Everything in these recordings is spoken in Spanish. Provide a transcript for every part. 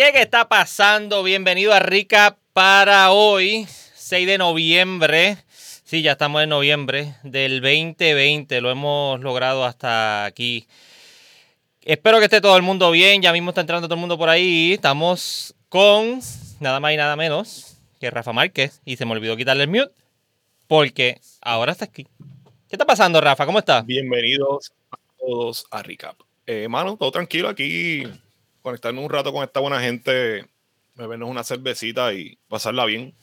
¿Qué, está pasando? Bienvenido a Rica para hoy, 6 de noviembre. Sí, ya estamos en noviembre del 2020. Lo hemos logrado hasta aquí. Espero que esté todo el mundo bien. Ya mismo está entrando todo el mundo por ahí. Estamos con nada más y nada menos que Rafa Márquez. Y se me olvidó quitarle el mute porque ahora está aquí. ¿Qué está pasando, Rafa? ¿Cómo estás? Bienvenidos a todos a Recap. Eh, mano, todo tranquilo aquí, conectarnos un rato con esta buena gente, bebernos una cervecita y pasarla bien.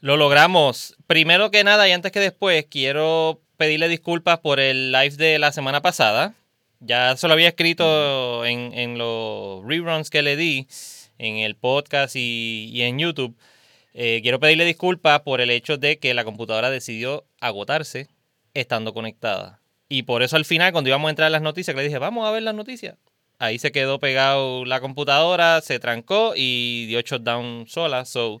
Lo logramos. Primero que nada y antes que después, quiero pedirle disculpas por el live de la semana pasada. Ya se lo había escrito en, los reruns que le di en el podcast y, en YouTube. Eh, quiero pedirle disculpas por el hecho de que la computadora decidió agotarse estando conectada. Y por eso al final, cuando íbamos a entrar a las noticias, le dije, vamos a ver las noticias. Ahí se quedó pegado la computadora, se trancó y dio shutdown sola. So,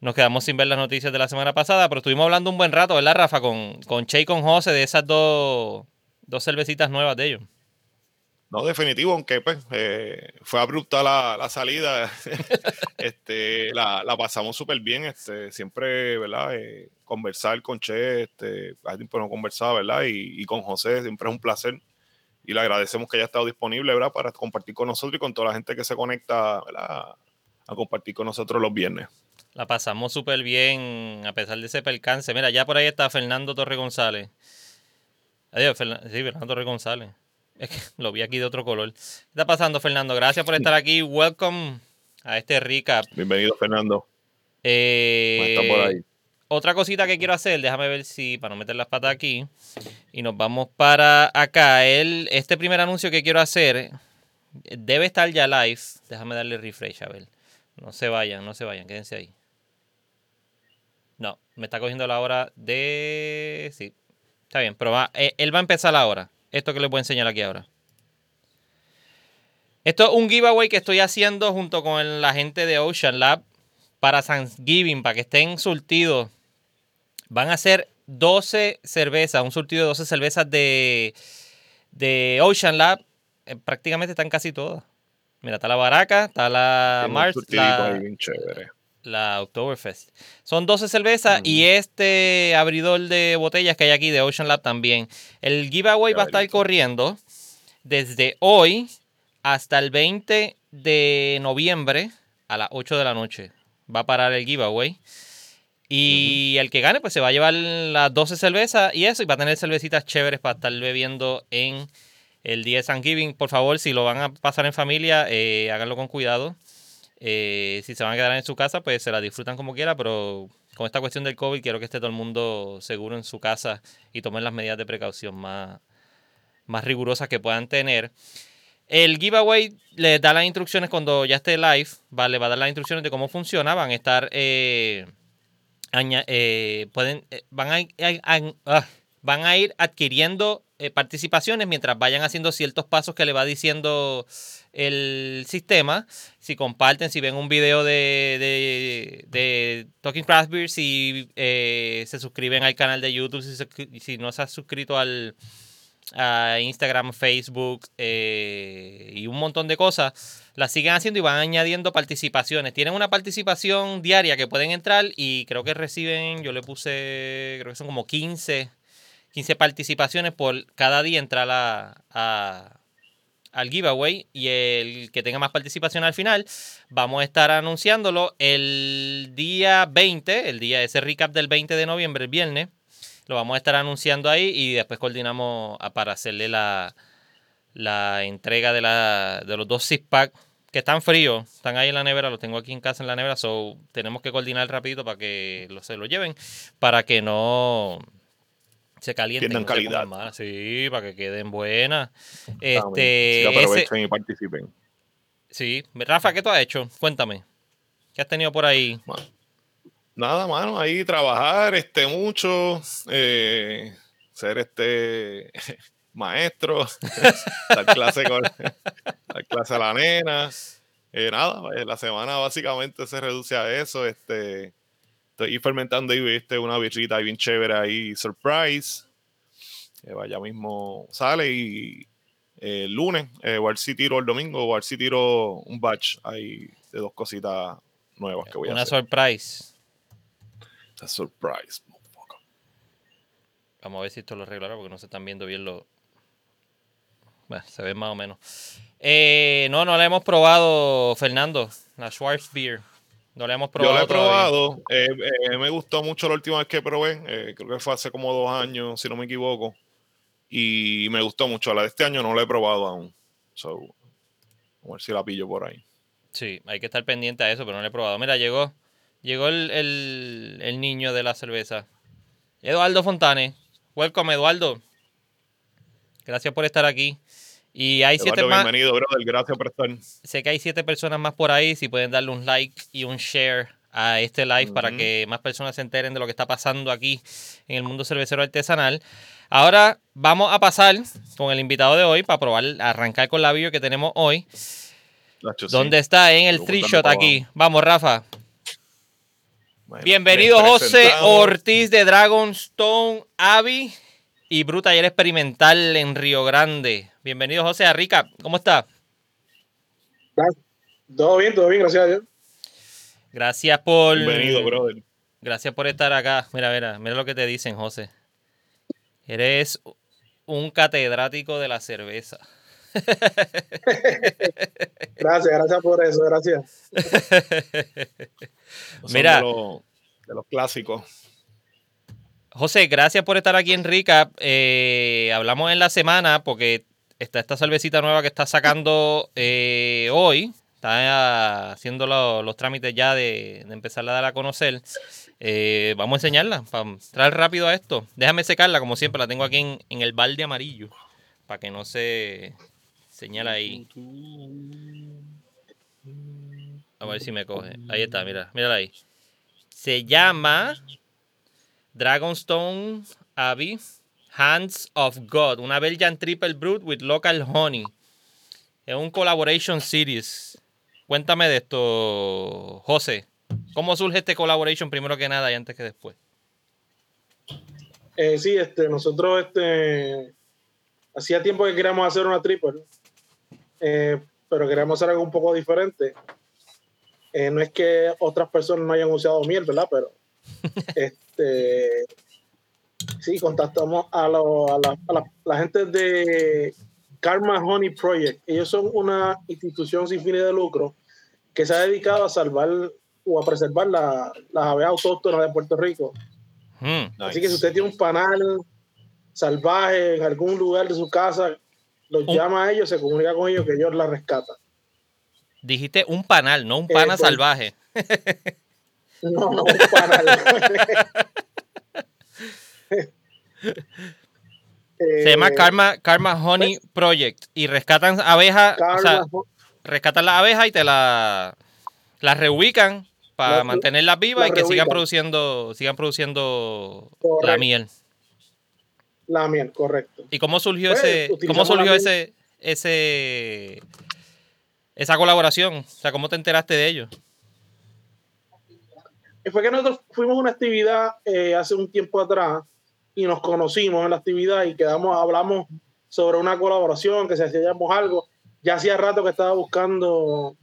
nos quedamos sin ver las noticias de la semana pasada, pero estuvimos hablando un buen rato, ¿verdad, Rafa? Con, con Che y con José de esas dos, dos cervecitas nuevas de ellos. No, definitivo, aunque pues, eh, fue abrupta la, salida, este, la, pasamos súper bien, este, siempre, ¿verdad? Eh, conversar con Che, este, tiempo no conversaba, ¿verdad? Y, con José siempre es un placer y le agradecemos que haya estado disponible, ¿verdad? Para compartir con nosotros y con toda la gente que se conecta, ¿verdad? A compartir con nosotros los viernes. La pasamos súper bien a pesar de ese percance. Mira, ya por ahí está Fernando Torre González. Adiós, sí, Fernando Torre González. Es que lo vi aquí de otro color. ¿Qué está pasando, Fernando? Gracias por estar aquí. Welcome a este recap. Bienvenido, Fernando. Eh, está por ahí. Otra cosita que quiero hacer, déjame ver si, para no meter las patas aquí, y nos vamos para acá. El, este primer anuncio que quiero hacer debe estar ya live. Déjame darle refresh, a ver. No se vayan, no se vayan, quédense ahí. No, me está cogiendo la hora de... Sí, está bien, pero eh, él va a empezar ahora esto que les voy a enseñar aquí ahora. Esto es un giveaway que estoy haciendo junto con la gente de Ocean Lab para Thanksgiving, para que estén surtidos. Van a ser 12 cervezas, un surtido de 12 cervezas de, de Ocean Lab. Eh, prácticamente están casi todas. Mira, está la Baraca, está la Mars, la, la Oktoberfest. Son 12 cervezas y este abridor de botellas que hay aquí de Ocean Lab también. El giveaway va a estar corriendo desde hoy hasta el 20 de noviembre a las 8 de la noche. Va a parar el giveaway. Y el que gane, pues se va a llevar las 12 cervezas y eso, y va a tener cervecitas chéveres para estar bebiendo en el día de Thanksgiving. Por favor, si lo van a pasar en familia, eh, háganlo con cuidado. Eh, si se van a quedar en su casa, pues se la disfrutan como quiera, pero con esta cuestión del COVID quiero que esté todo el mundo seguro en su casa y tomen las medidas de precaución más, más rigurosas que puedan tener. El giveaway les da las instrucciones cuando ya esté live, ¿vale? va a dar las instrucciones de cómo funciona, van a estar... Eh, eh, pueden, van a, ah, van a ir adquiriendo participaciones mientras vayan haciendo ciertos pasos que le va diciendo el sistema. Si comparten, si ven un video de, de, Talking Craft Beer, si eh, se suscriben al canal de YouTube, si, si no se ha suscrito al a Instagram, Facebook eh, y un montón de cosas, las siguen haciendo y van añadiendo participaciones. Tienen una participación diaria que pueden entrar y creo que reciben, yo le puse, creo que son como 15, 15 participaciones por cada día entrar a al giveaway y el que tenga más participación al final, vamos a estar anunciándolo el día 20, el día ese recap del 20 de noviembre, el viernes. Lo vamos a estar anunciando ahí y después coordinamos para hacerle la, la entrega de, la, de los dos six pack que están fríos, están ahí en la nevera, los tengo aquí en casa en la nevera, so tenemos que coordinar rapidito para que se lo lleven, para que no se calienten. Tienen calidad. Sí, para que queden buenas. Este, aprovechen y participen. Sí. Rafa, ¿qué tú has hecho? Cuéntame. ¿Qué has tenido por ahí? Nada, mano, ahí trabajar este, mucho, eh, ser este maestro, dar clase con dar clase a la nena. Eh, nada, eh, la semana básicamente se reduce a eso. Este, Estoy fermentando y viste una birrita bien chévere ahí, surprise. Que vaya mismo sale y el lunes, eh, o a ver si tiro el domingo, ver si tiro un batch ahí de dos cositas nuevas que voy a Una hacer. surprise. Una surprise. motherfucker. Vamos a ver si esto lo arreglará porque no se están viendo bien los. Bueno, se ven más o menos. Eh, no, no la hemos probado, Fernando. La Schwarz Beer. No la hemos Yo probado. lo he todavía. probado, eh, eh, me gustó mucho la última vez que probé, eh, creo que fue hace como dos años, si no me equivoco, y me gustó mucho. La de este año no la he probado aún, so, vamos a ver si la pillo por ahí. Sí, hay que estar pendiente a eso, pero no la he probado. Mira, llegó, llegó el, el- el niño de la cerveza. Eduardo Fontane. Welcome, Eduardo. Gracias por estar aquí. Y hay siete Eduardo, más. bienvenido, brother, gracias por estar. Sé que hay siete personas más por ahí. Si pueden darle un like y un share a este live para que más personas se enteren de lo que está pasando aquí en el mundo cervecero artesanal. Ahora vamos a pasar con el invitado de hoy para probar, arrancar con la bio que tenemos hoy. Nacho, sí. ¿Dónde está? En el three shot aquí. Vamos, Rafa. Bueno, Bienvenido José Ortiz de Dragonstone Abbey y Bruta Taller Experimental en Río Grande. Bienvenido José a Rica. ¿Cómo está? Todo bien, todo bien, gracias a Dios. Gracias por Bienvenido, brother. Gracias por estar acá. Mira, mira, mira lo que te dicen, José. Eres un catedrático de la cerveza. Gracias, gracias por eso, gracias. Mira. De los, de los clásicos. José, gracias por estar aquí en Rica. Eh, hablamos en la semana porque está esta cervecita nueva que está sacando eh, hoy. Está haciendo lo- los trámites ya de, de empezarla a dar a conocer. Eh, vamos a enseñarla para entrar rápido a esto. Déjame secarla, como siempre, la tengo aquí en, en el balde amarillo para que no se señala ahí. A ver si me coge. Ahí está, mira, mírala ahí. Se llama Dragonstone Abbey Hands of God, una Belgian Triple Brut with Local Honey. Es un collaboration series. Cuéntame de esto, José. ¿Cómo surge este collaboration primero que nada y antes que después? Eh, sí, este, nosotros este, hacía tiempo que queríamos hacer una triple, eh, pero queríamos hacer algo un poco diferente. Eh, no es que otras personas no hayan usado miel, ¿verdad? Pero este, sí, contactamos a, lo- a la, a la- la gente de Karma Honey Project. Ellos son una institución sin fines de lucro que se ha dedicado a salvar o a preservar la- las aves autóctonas de Puerto Rico. Hmm, Así que si usted tiene un panal salvaje en algún lugar de su casa, los Un- llama a ellos, se comunica con ellos que ellos la rescatan. Dijiste un panal, no un Eh, pana pues- salvaje. No, no, un panal. Se llama Eh, Karma, Karma Honey Project y rescatan abejas, o sea, rescatan las abejas y te la- las reubican para La- mantenerlas vivas la y que sigan produciendo, sigan produciendo la miel. La miel, correcto. ¿Y cómo surgió Pues, ese, cómo surgió ese, ese, esa colaboración? O sea, ¿cómo te enteraste de ello? Fue que nosotros fuimos a una actividad eh, hace un tiempo atrás y nos conocimos en la actividad y quedamos, hablamos sobre una colaboración, que si hacíamos algo. Ya hacía rato que estaba buscando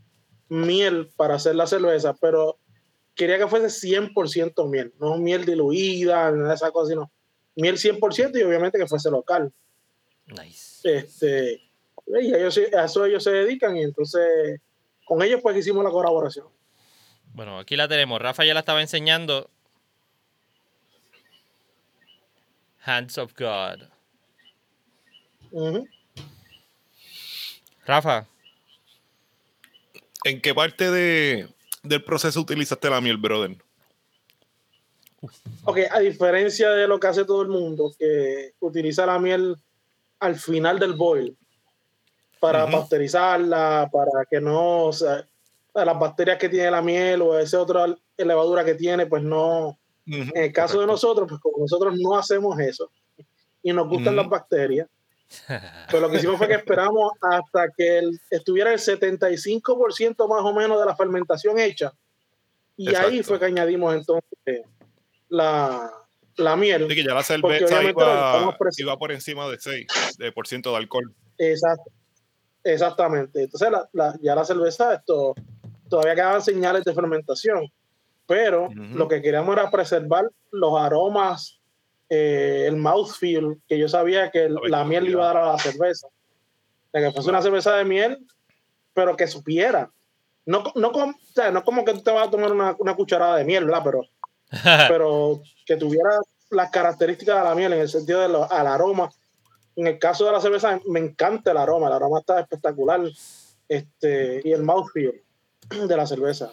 miel para hacer la cerveza, pero quería que fuese 100% miel, no miel diluida, nada de esas cosas, sino miel 100% y obviamente que fuese local. Nice. Este, y ellos, a eso ellos se dedican y entonces con ellos pues hicimos la colaboración. Bueno, aquí la tenemos. Rafa ya la estaba enseñando. Hands of God. Rafa, ¿En qué parte de, del proceso utilizaste la miel, brother? Ok, a diferencia de lo que hace todo el mundo, que utiliza la miel al final del boil para Ujú. pasteurizarla, para que no, o sea, las bacterias que tiene la miel o esa otra levadura que tiene, pues no. En el caso de nosotros, pues como nosotros no hacemos eso y nos gustan Ujú. las bacterias, pues lo que hicimos fue que esperamos hasta que el- estuviera el 75% más o menos de la fermentación hecha. Y ahí Exacto. fue que añadimos entonces la, la miel. Así que ya la cerveza iba, iba por encima de 6% de, por ciento de alcohol. Exacto. Exactamente. Entonces, ya la cerveza, esto todavía quedaban señales de fermentación, pero lo que queríamos era preservar los aromas, eh, el mouthfeel, que yo sabía que la, miel iba a dar a la cerveza. De que fuese una cerveza de miel, pero que supiera. No, no, no como que tú te vas a tomar una, cucharada de miel, ¿verdad? Pero, pero que tuviera las características de la miel en el sentido del aroma en el caso de la cerveza, me encanta el aroma, el aroma está espectacular. Este, y el mouthfeel de la cerveza.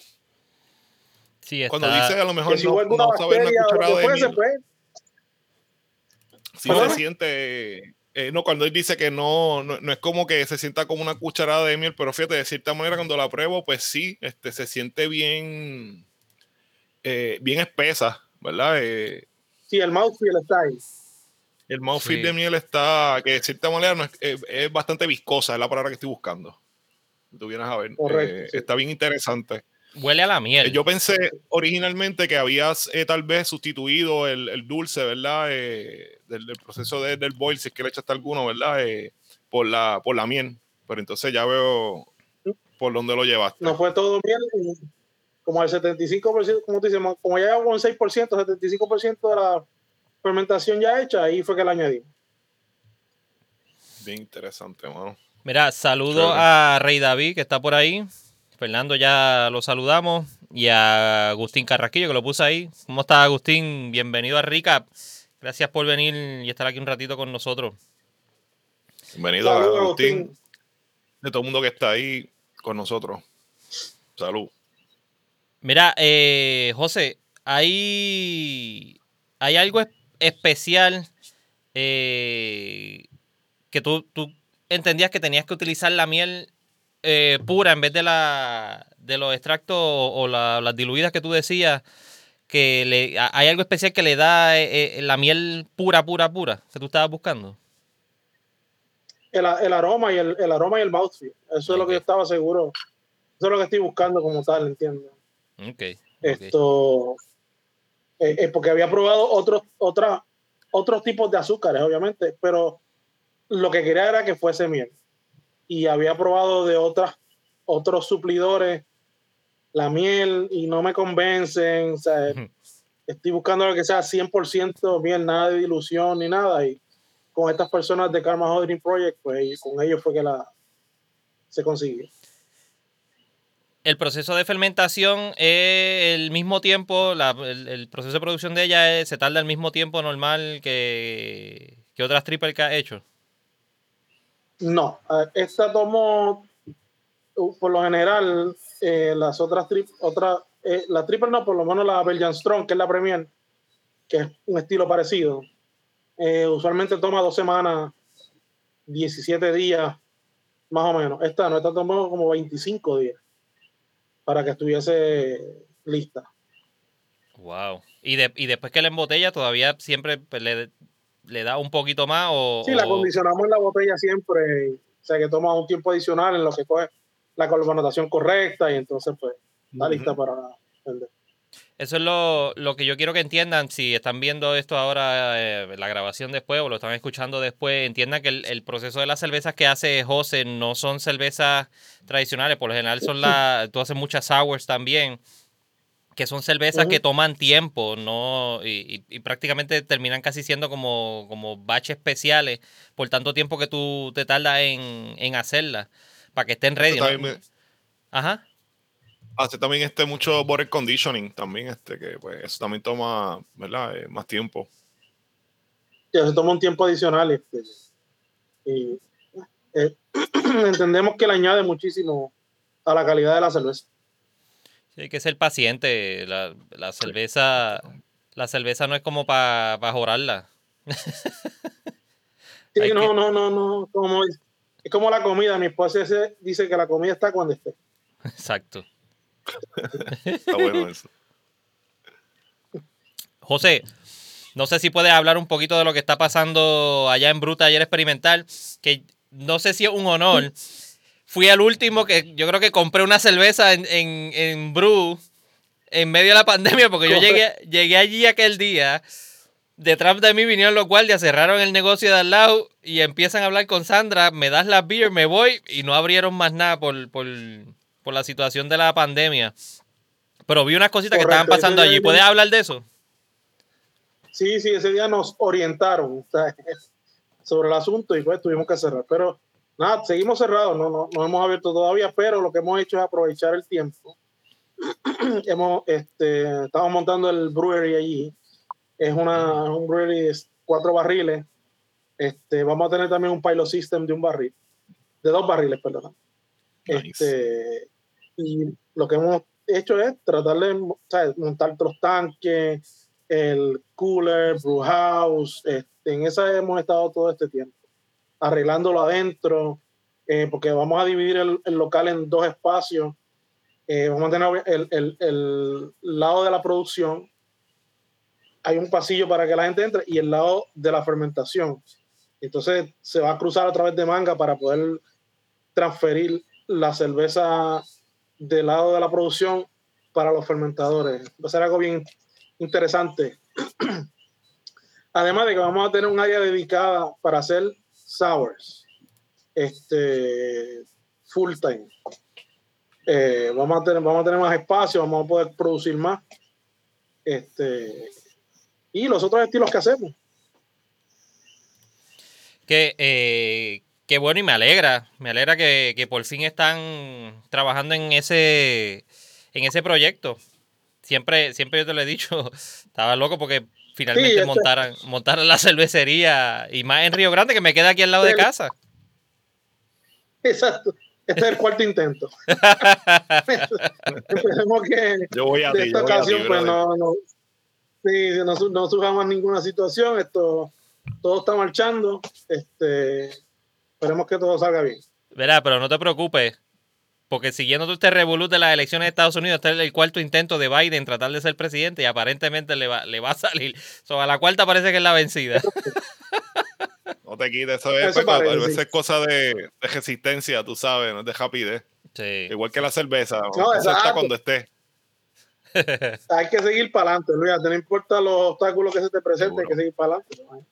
Sí, está... Cuando dice a lo mejor si no, no saber una cucharada de miel. Si se siente. Eh, no, cuando él dice que no, no, es como que se sienta como una cucharada de miel, pero fíjate, de cierta manera, cuando la pruebo, pues sí, este, se siente bien, eh, bien espesa, ¿verdad? Eh, sí, el mouthfeel está ahí. El mouthfeel de miel está, que de cierta manera es, bastante viscosa, es la palabra que estoy buscando. Tú vienes a ver. Eh, está bien interesante. Huele a la miel. Yo pensé originalmente que habías eh, tal vez sustituido el, dulce, ¿verdad? Eh, del, proceso del boil, si es que le echaste alguno, ¿verdad? por, la, por la miel. Pero entonces ya veo por dónde lo llevaste. No fue todo miel, como el 75%, como tú dices, como ya llevamos un 6%, 75% de la fermentación ya hecha, ahí fue que la añadí. Bien interesante, mano. Mira, saludo a Rey David, que está por ahí. Fernando ya lo saludamos. Y a Agustín Carrasquillo, que lo puse ahí. ¿Cómo está Agustín? Bienvenido a Rica. Gracias por venir y estar aquí un ratito con nosotros. Bienvenido a Agustín. De todo el mundo que está ahí con nosotros. Salud. Mira, eh, José, hay, hay algo especial eh, que tú, entendías que tenías que utilizar la miel eh, pura en vez de la de los extractos o, las diluidas que tú decías que le, hay algo especial que le da eh, la miel pura, pura, pura que tú estabas buscando. El, aroma y el, aroma y el mouthfeel. Eso es lo que yo estaba seguro. Eso es lo que estoy buscando como tal, entiendo. Okay, Esto eh, porque había probado otros, otros tipos de azúcares, obviamente, pero lo que quería era que fuese miel. Y había probado de otras, otros suplidores la miel y no me convencen. estoy buscando lo que sea 100% miel, nada de dilución ni nada. Y con estas personas de Karma Holding Project, pues con ellos fue que la se consiguió el proceso de fermentación es el mismo tiempo, el, proceso de producción de ella se tarda el mismo tiempo normal que, otras triple que ha hecho. No, esta tomó, por lo general, eh, las otras triple, otra, eh, la triple no, por lo menos la Belgian Strong, que es la Premier, que es un estilo parecido. Eh, usualmente toma dos semanas, 17 días, más o menos. Esta no, esta tomó como 25 días para que estuviese lista. Wow. ¿Y, después que la embotella todavía siempre pues, le, da un poquito más o...? Sí, la condicionamos en la botella siempre, o sea que toma un tiempo adicional en lo que coge la carbonatación correcta y entonces pues está lista para vender. Eso es lo, que yo quiero que entiendan. Si están viendo esto ahora, eh, la grabación después o lo están escuchando después, entiendan que el, proceso de las cervezas que hace José no son cervezas tradicionales. Por lo general, son las. Tú haces muchas sours también, que son cervezas que toman tiempo no y, prácticamente terminan casi siendo como, como baches especiales por tanto tiempo que tú te tardas en, en hacerlas para que estén ready. Ajá hace también este mucho body conditioning también, este, que pues eso también toma, ¿verdad? Eh, más tiempo. Sí, eso toma un tiempo adicional, este, y eh, entendemos que le añade muchísimo a la calidad de la cerveza. Sí, hay que ser paciente. La, cerveza, la cerveza no es como para pa jorarla. sí, no, no, no, no, como, es como la comida. Mi esposa dice que la comida está cuando esté. Exacto. Está bueno eso. José, no sé si puedes hablar un poquito de lo que está pasando allá en Bruta ayer experimental, que no sé si es un honor. Fui al último que yo creo que compré una cerveza en, en, en Bru en medio de la pandemia, porque yo llegué, llegué allí aquel día Detrás de mí vinieron los guardias, cerraron el negocio de al lado y empiezan a hablar con Sandra, me das la beer, me voy y no abrieron más nada por, por, por la situación de la pandemia. Pero vi unas cositas que estaban pasando allí. ¿Puedes hablar de eso? Sí, sí, ese día nos orientaron sobre el asunto y pues tuvimos que cerrar. Pero nada, seguimos cerrados, no, no, no hemos abierto todavía, pero lo que hemos hecho es aprovechar el tiempo. hemos, este, estamos montando el brewery allí es una, un brewery de cuatro barriles. Este, vamos a tener también un pilot system de un barril, de dos barriles, perdón. Este, y lo que hemos hecho es tratar de montar los tanques, el cooler, brew house. Este, en esa hemos estado todo este tiempo, arreglándolo adentro, eh, porque vamos a dividir el, local en dos espacios. Eh, vamos a tener el, el, el, lado de la producción hay un pasillo para que la gente entre y el lado de la fermentación. Entonces se va a cruzar a través de manga para poder transferir la cerveza del lado de la producción para los fermentadores. Va a ser algo bien interesante. Además de que vamos a tener un área dedicada para hacer sours, este, full time. Eh, vamos, a tener, vamos a tener más espacio, vamos a poder producir más. Este, y los otros estilos que hacemos. Que, eh, qué bueno y me alegra, me alegra que, por fin están trabajando en ese, en ese proyecto. Siempre, siempre yo te lo he dicho, estaba loco porque finalmente este montaran, montaran la cervecería y más en Río Grande que me queda aquí al lado de casa. Exacto. Este es el cuarto intento. Esperemos que yo voy a de esta ocasión, pues no, no, Sí, no, no suframos ninguna situación, esto todo está marchando. Este, esperemos que todo salga bien. Verá, pero no te preocupes, porque siguiendo este revolut de las elecciones de Estados Unidos, este es el cuarto intento de Biden tratar de ser presidente y aparentemente le va, le va a salir. So, a la cuarta parece que es la vencida. No te quites, eso es, eso cosa de, resistencia, tú sabes, no es de rapidez. Sí. Igual que la cerveza, no, está cuando esté. hay que seguir para adelante, Luis. No importa los obstáculos que se te presenten, hay que seguir para adelante.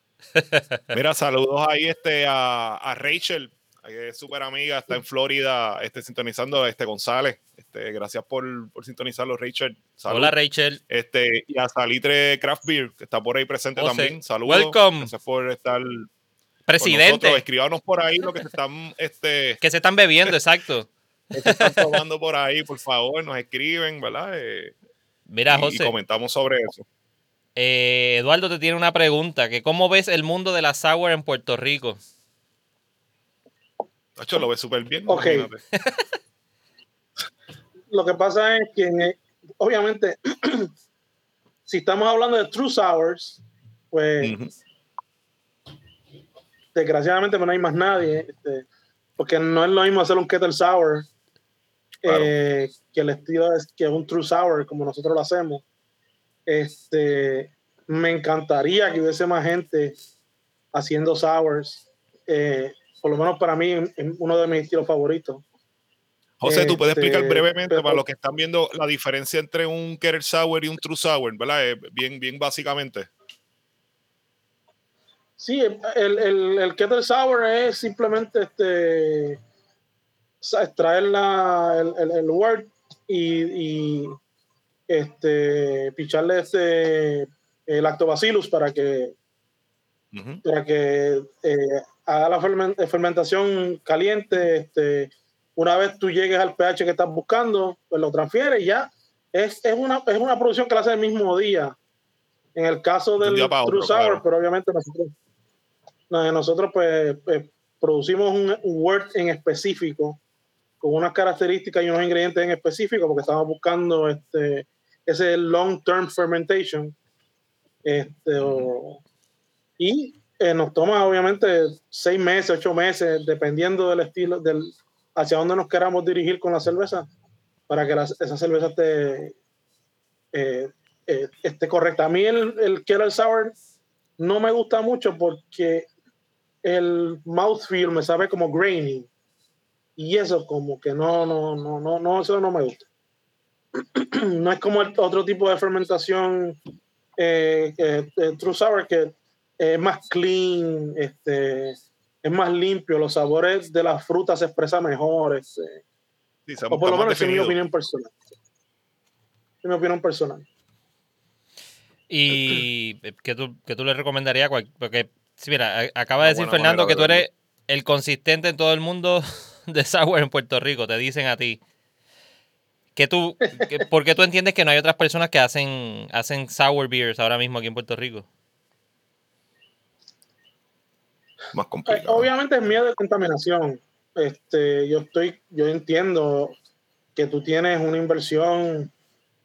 Mira, saludos ahí este, a, a Rachel, es súper amiga, está en Florida, este, sintonizando este González. Este, gracias por, por sintonizarlo, Rachel. Hola, Rachel. Este, y a Salitre Craft Beer, que está por ahí presente también. Saludos. Welcome. Gracias por estar. Presidente. Escríbanos por ahí lo que se están. Este, que se están bebiendo, exacto. que se están tomando por ahí, por favor, nos escriben, ¿verdad? Eh, Mira, José. Y comentamos sobre eso. Eh, Eduardo te tiene una pregunta, que ¿cómo ves el mundo de la sour en Puerto Rico? Nacho, lo ves súper bien. Ok. lo que pasa es que, obviamente, si estamos hablando de true sours, pues desgraciadamente no hay más nadie, este, porque no es lo mismo hacer un kettle sour eh, que el estilo es que es un true sour como nosotros lo hacemos. Este, me encantaría que hubiese más gente haciendo sours. Eh, por lo menos para mí, uno de mis estilos favoritos. José, ¿tú puedes explicar este, brevemente para los que están viendo la diferencia entre un Kettle Sour y un True Sour, ¿verdad? Eh, bien, bien básicamente. Sí, el, el, el Kettle Sour es simplemente este extraer la, el, el, Word y, y, este, picharle este, el lactobacillus para que, para que eh, haga la fermentación caliente. Este, una vez tú llegues al pH que estás buscando, pues lo transfieres y ya. Es, es, una, es una producción que la hace el mismo día. En el caso del True Sour, pero obviamente nosotros, nosotros pues, pues producimos un, un Word en específico con unas características y unos ingredientes en específico, porque estamos buscando este, ese long-term fermentation. Este, y eh, nos toma obviamente seis meses, ocho meses, dependiendo del estilo, del, hacia dónde nos queramos dirigir con la cerveza, para que esa cerveza esté, eh, eh, esté correcta. A mí el, el Kettle Sour no me gusta mucho porque el mouthfeel me sabe como grainy y eso como que no, no, no, no, no, eso no me gusta. no es como el otro tipo de fermentación eh, eh, eh, True Sour que es más clean, este, es más limpio, los sabores de las frutas se expresan mejor. Este, Sí, o por lo menos es mi opinión personal. Es mi opinión personal. Y que tú, que tú le recomendarías, porque, sí, mira, acaba de decir buena Fernando que tú eres el consistente en todo el mundo de sour en Puerto Rico, te dicen a ti. Que tú, que- ¿Por qué tú entiendes que no hay otras personas que hacen, hacen sour beers ahora mismo aquí en Puerto Rico? Más Eh, complicado. Obviamente es miedo de contaminación. Este, yo estoy, yo entiendo que tú tienes una inversión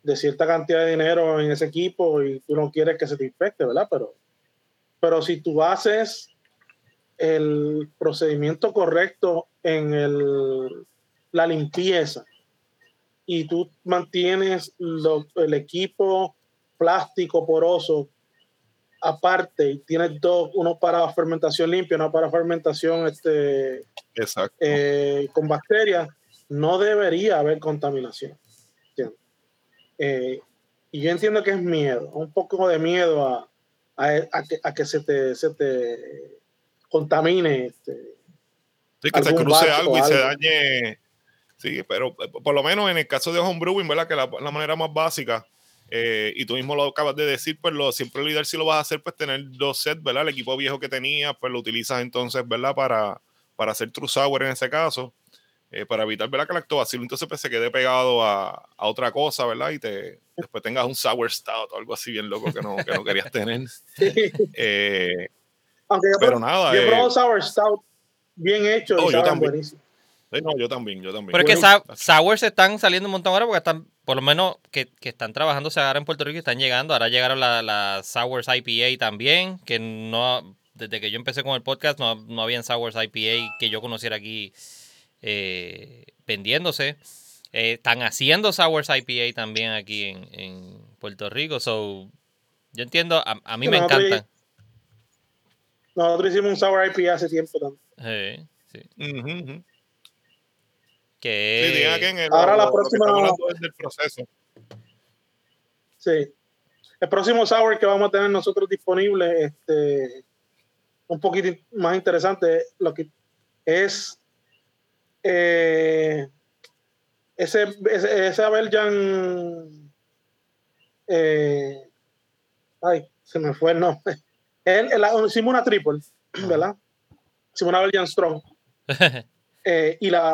de cierta cantidad de dinero en ese equipo y tú no quieres que se te infecte, ¿verdad? Pero, pero si tú haces el procedimiento correcto en el, la limpieza y tú mantienes lo- el equipo plástico poroso aparte y tienes dos, uno para fermentación limpia, uno para fermentación este, Exacto. eh, con bacterias, no debería haber contaminación. Eh, y yo entiendo que es miedo, un poco de miedo a, a, a que, a que se te, se te contamine. Este, Sí, que se cruce algo y se algo. dañe. Sí, pero eh, por lo menos en el caso de homebrewing, ¿verdad? Que la, la manera más básica, eh, y tú mismo lo acabas de decir, pues lo, siempre lo ideal si lo vas a hacer, pues tener dos sets, ¿verdad? El equipo viejo que tenías, pues lo utilizas entonces, ¿verdad? Para, para hacer true sour en ese caso, eh, para evitar, ¿verdad? Que el lactobacilo entonces pues, se quede pegado a, a otra cosa, ¿verdad? Y te, después tengas un sour stout o algo así bien loco que no, que no querías tener. Eh, aunque yo, pero nada, yo eh, sour stout bien hecho Oh, y yo también. buenísimo. sí, no, yo también, yo también. Pero es que sa- sours están saliendo un montón ahora porque están, por lo menos, que, que están trabajándose ahora en Puerto Rico y están llegando. Ahora llegaron las la sours IPA también, que no, desde que yo empecé con el podcast no, no habían sours IPA que yo conociera aquí eh, vendiéndose. Eh, están haciendo sours IPA también aquí en, en Puerto Rico. So, yo entiendo, a, a mí me encantan. Nosotros hicimos un sour IPA hace tiempo también. Sí, sí. Que, Sí, digan aquí en el, ahora la lo- próxima- es del proceso. Sí. El próximo sour que vamos a tener nosotros disponible, este, un poquito más interesante, lo que es eh, ese, ese, ese Belgian, eh, ay, se me fue el nombre. Él, él- hicimos una triple, ¿verdad? Hicimos una Belgian Strong. Eh, y la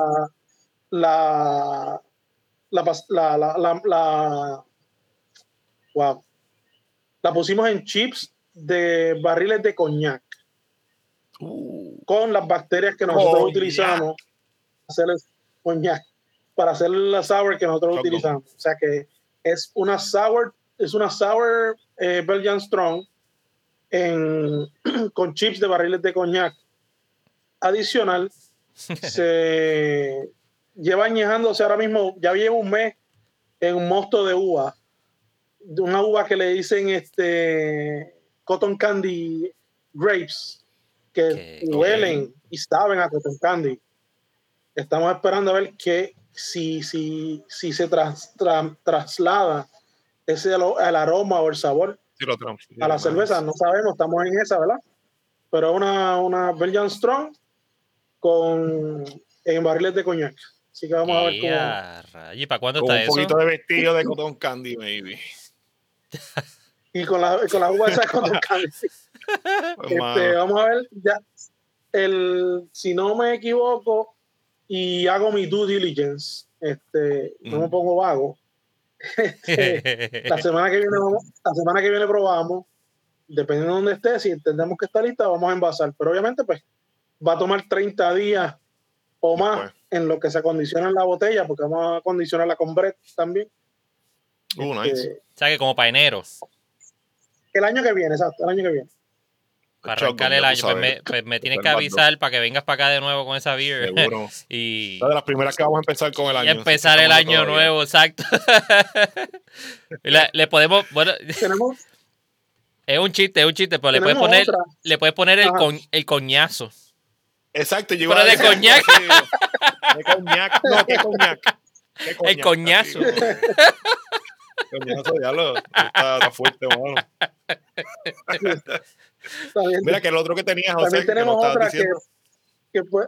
la la, la, la, la, la- wow. La pusimos en chips de barriles de coñac. Con las bacterias que nosotros Coñac. utilizamos para hacer el coñac para hacer la sour que nosotros utilizamos. O sea que es una sour es una sour eh, Belgian Strong en, con chips de barriles de coñac adicional se lleva añejándose ahora mismo, ya lleva un mes en un mosto de uva, de una uva que le dicen este cotton candy grapes, que Ok. huelen y saben a cotton candy. Estamos esperando a ver que si, si, si se tras- tra- traslada ese el aroma o el sabor Sí, lo a la cerveza, no sabemos, estamos en esa, ¿verdad? Pero una, una Belgian Strong con en barriles de coñac. Así que vamos a ver cómo. ¿Y para cuándo Con está un eso? poquito de vestido de cotton candy, maybe. Y con la, con la uva esa con el candy. Este, Mano. vamos a ver, ya. El, si no me equivoco y hago mi due diligence, este, no me pongo vago. este, la semana que viene vamos- la semana que viene probamos dependiendo de dónde esté si entendemos que está lista vamos a envasar pero obviamente pues va a tomar 30 días o más Después. en lo que se acondiciona en la botella porque vamos a acondicionarla con Brett también Uh, nice. Este, O sea que como para enero, el año que viene exacto el año que viene para arrancar el año, pues me, pues me tienes que avisar para que vengas para acá de nuevo con esa beer. Seguro. y, Esta de las primeras que vamos a empezar con el y año. que empezar el año todavía. nuevo, exacto. Y le, le podemos, bueno, tenemos, es un chiste, es un chiste, pero le puedes poner, otra le puedes poner el, con, el coñazo. Exacto, yo Pero iba a de decir coñac. De coñac. No, ¿qué coñac? ¿Qué coñac? coñazo. Así, Coñazo, ya lo. Está, está fuerte, mano. Mira que el otro que tenías, José, también tenemos otra que, diciendo. que, fue-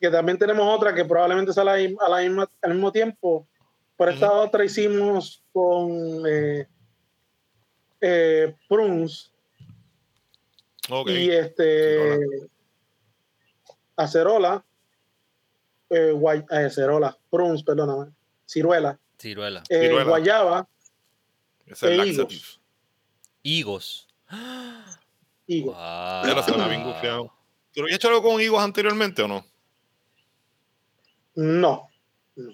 que también tenemos otra que probablemente sale a la, misma- a la misma- al mismo tiempo. Por esta otra hicimos con eh, eh, Prunes Ok. y este Acerola, eh, guay- eh, Acerola, Prunes, perdóname, Ciruela, Ciruela. eh, Ciruela. Guayaba, Ese es el e laxative. Higos. higo. Wow. Ya lo suena bien gufiado. ¿Tú habías hecho algo con higos anteriormente o no? No,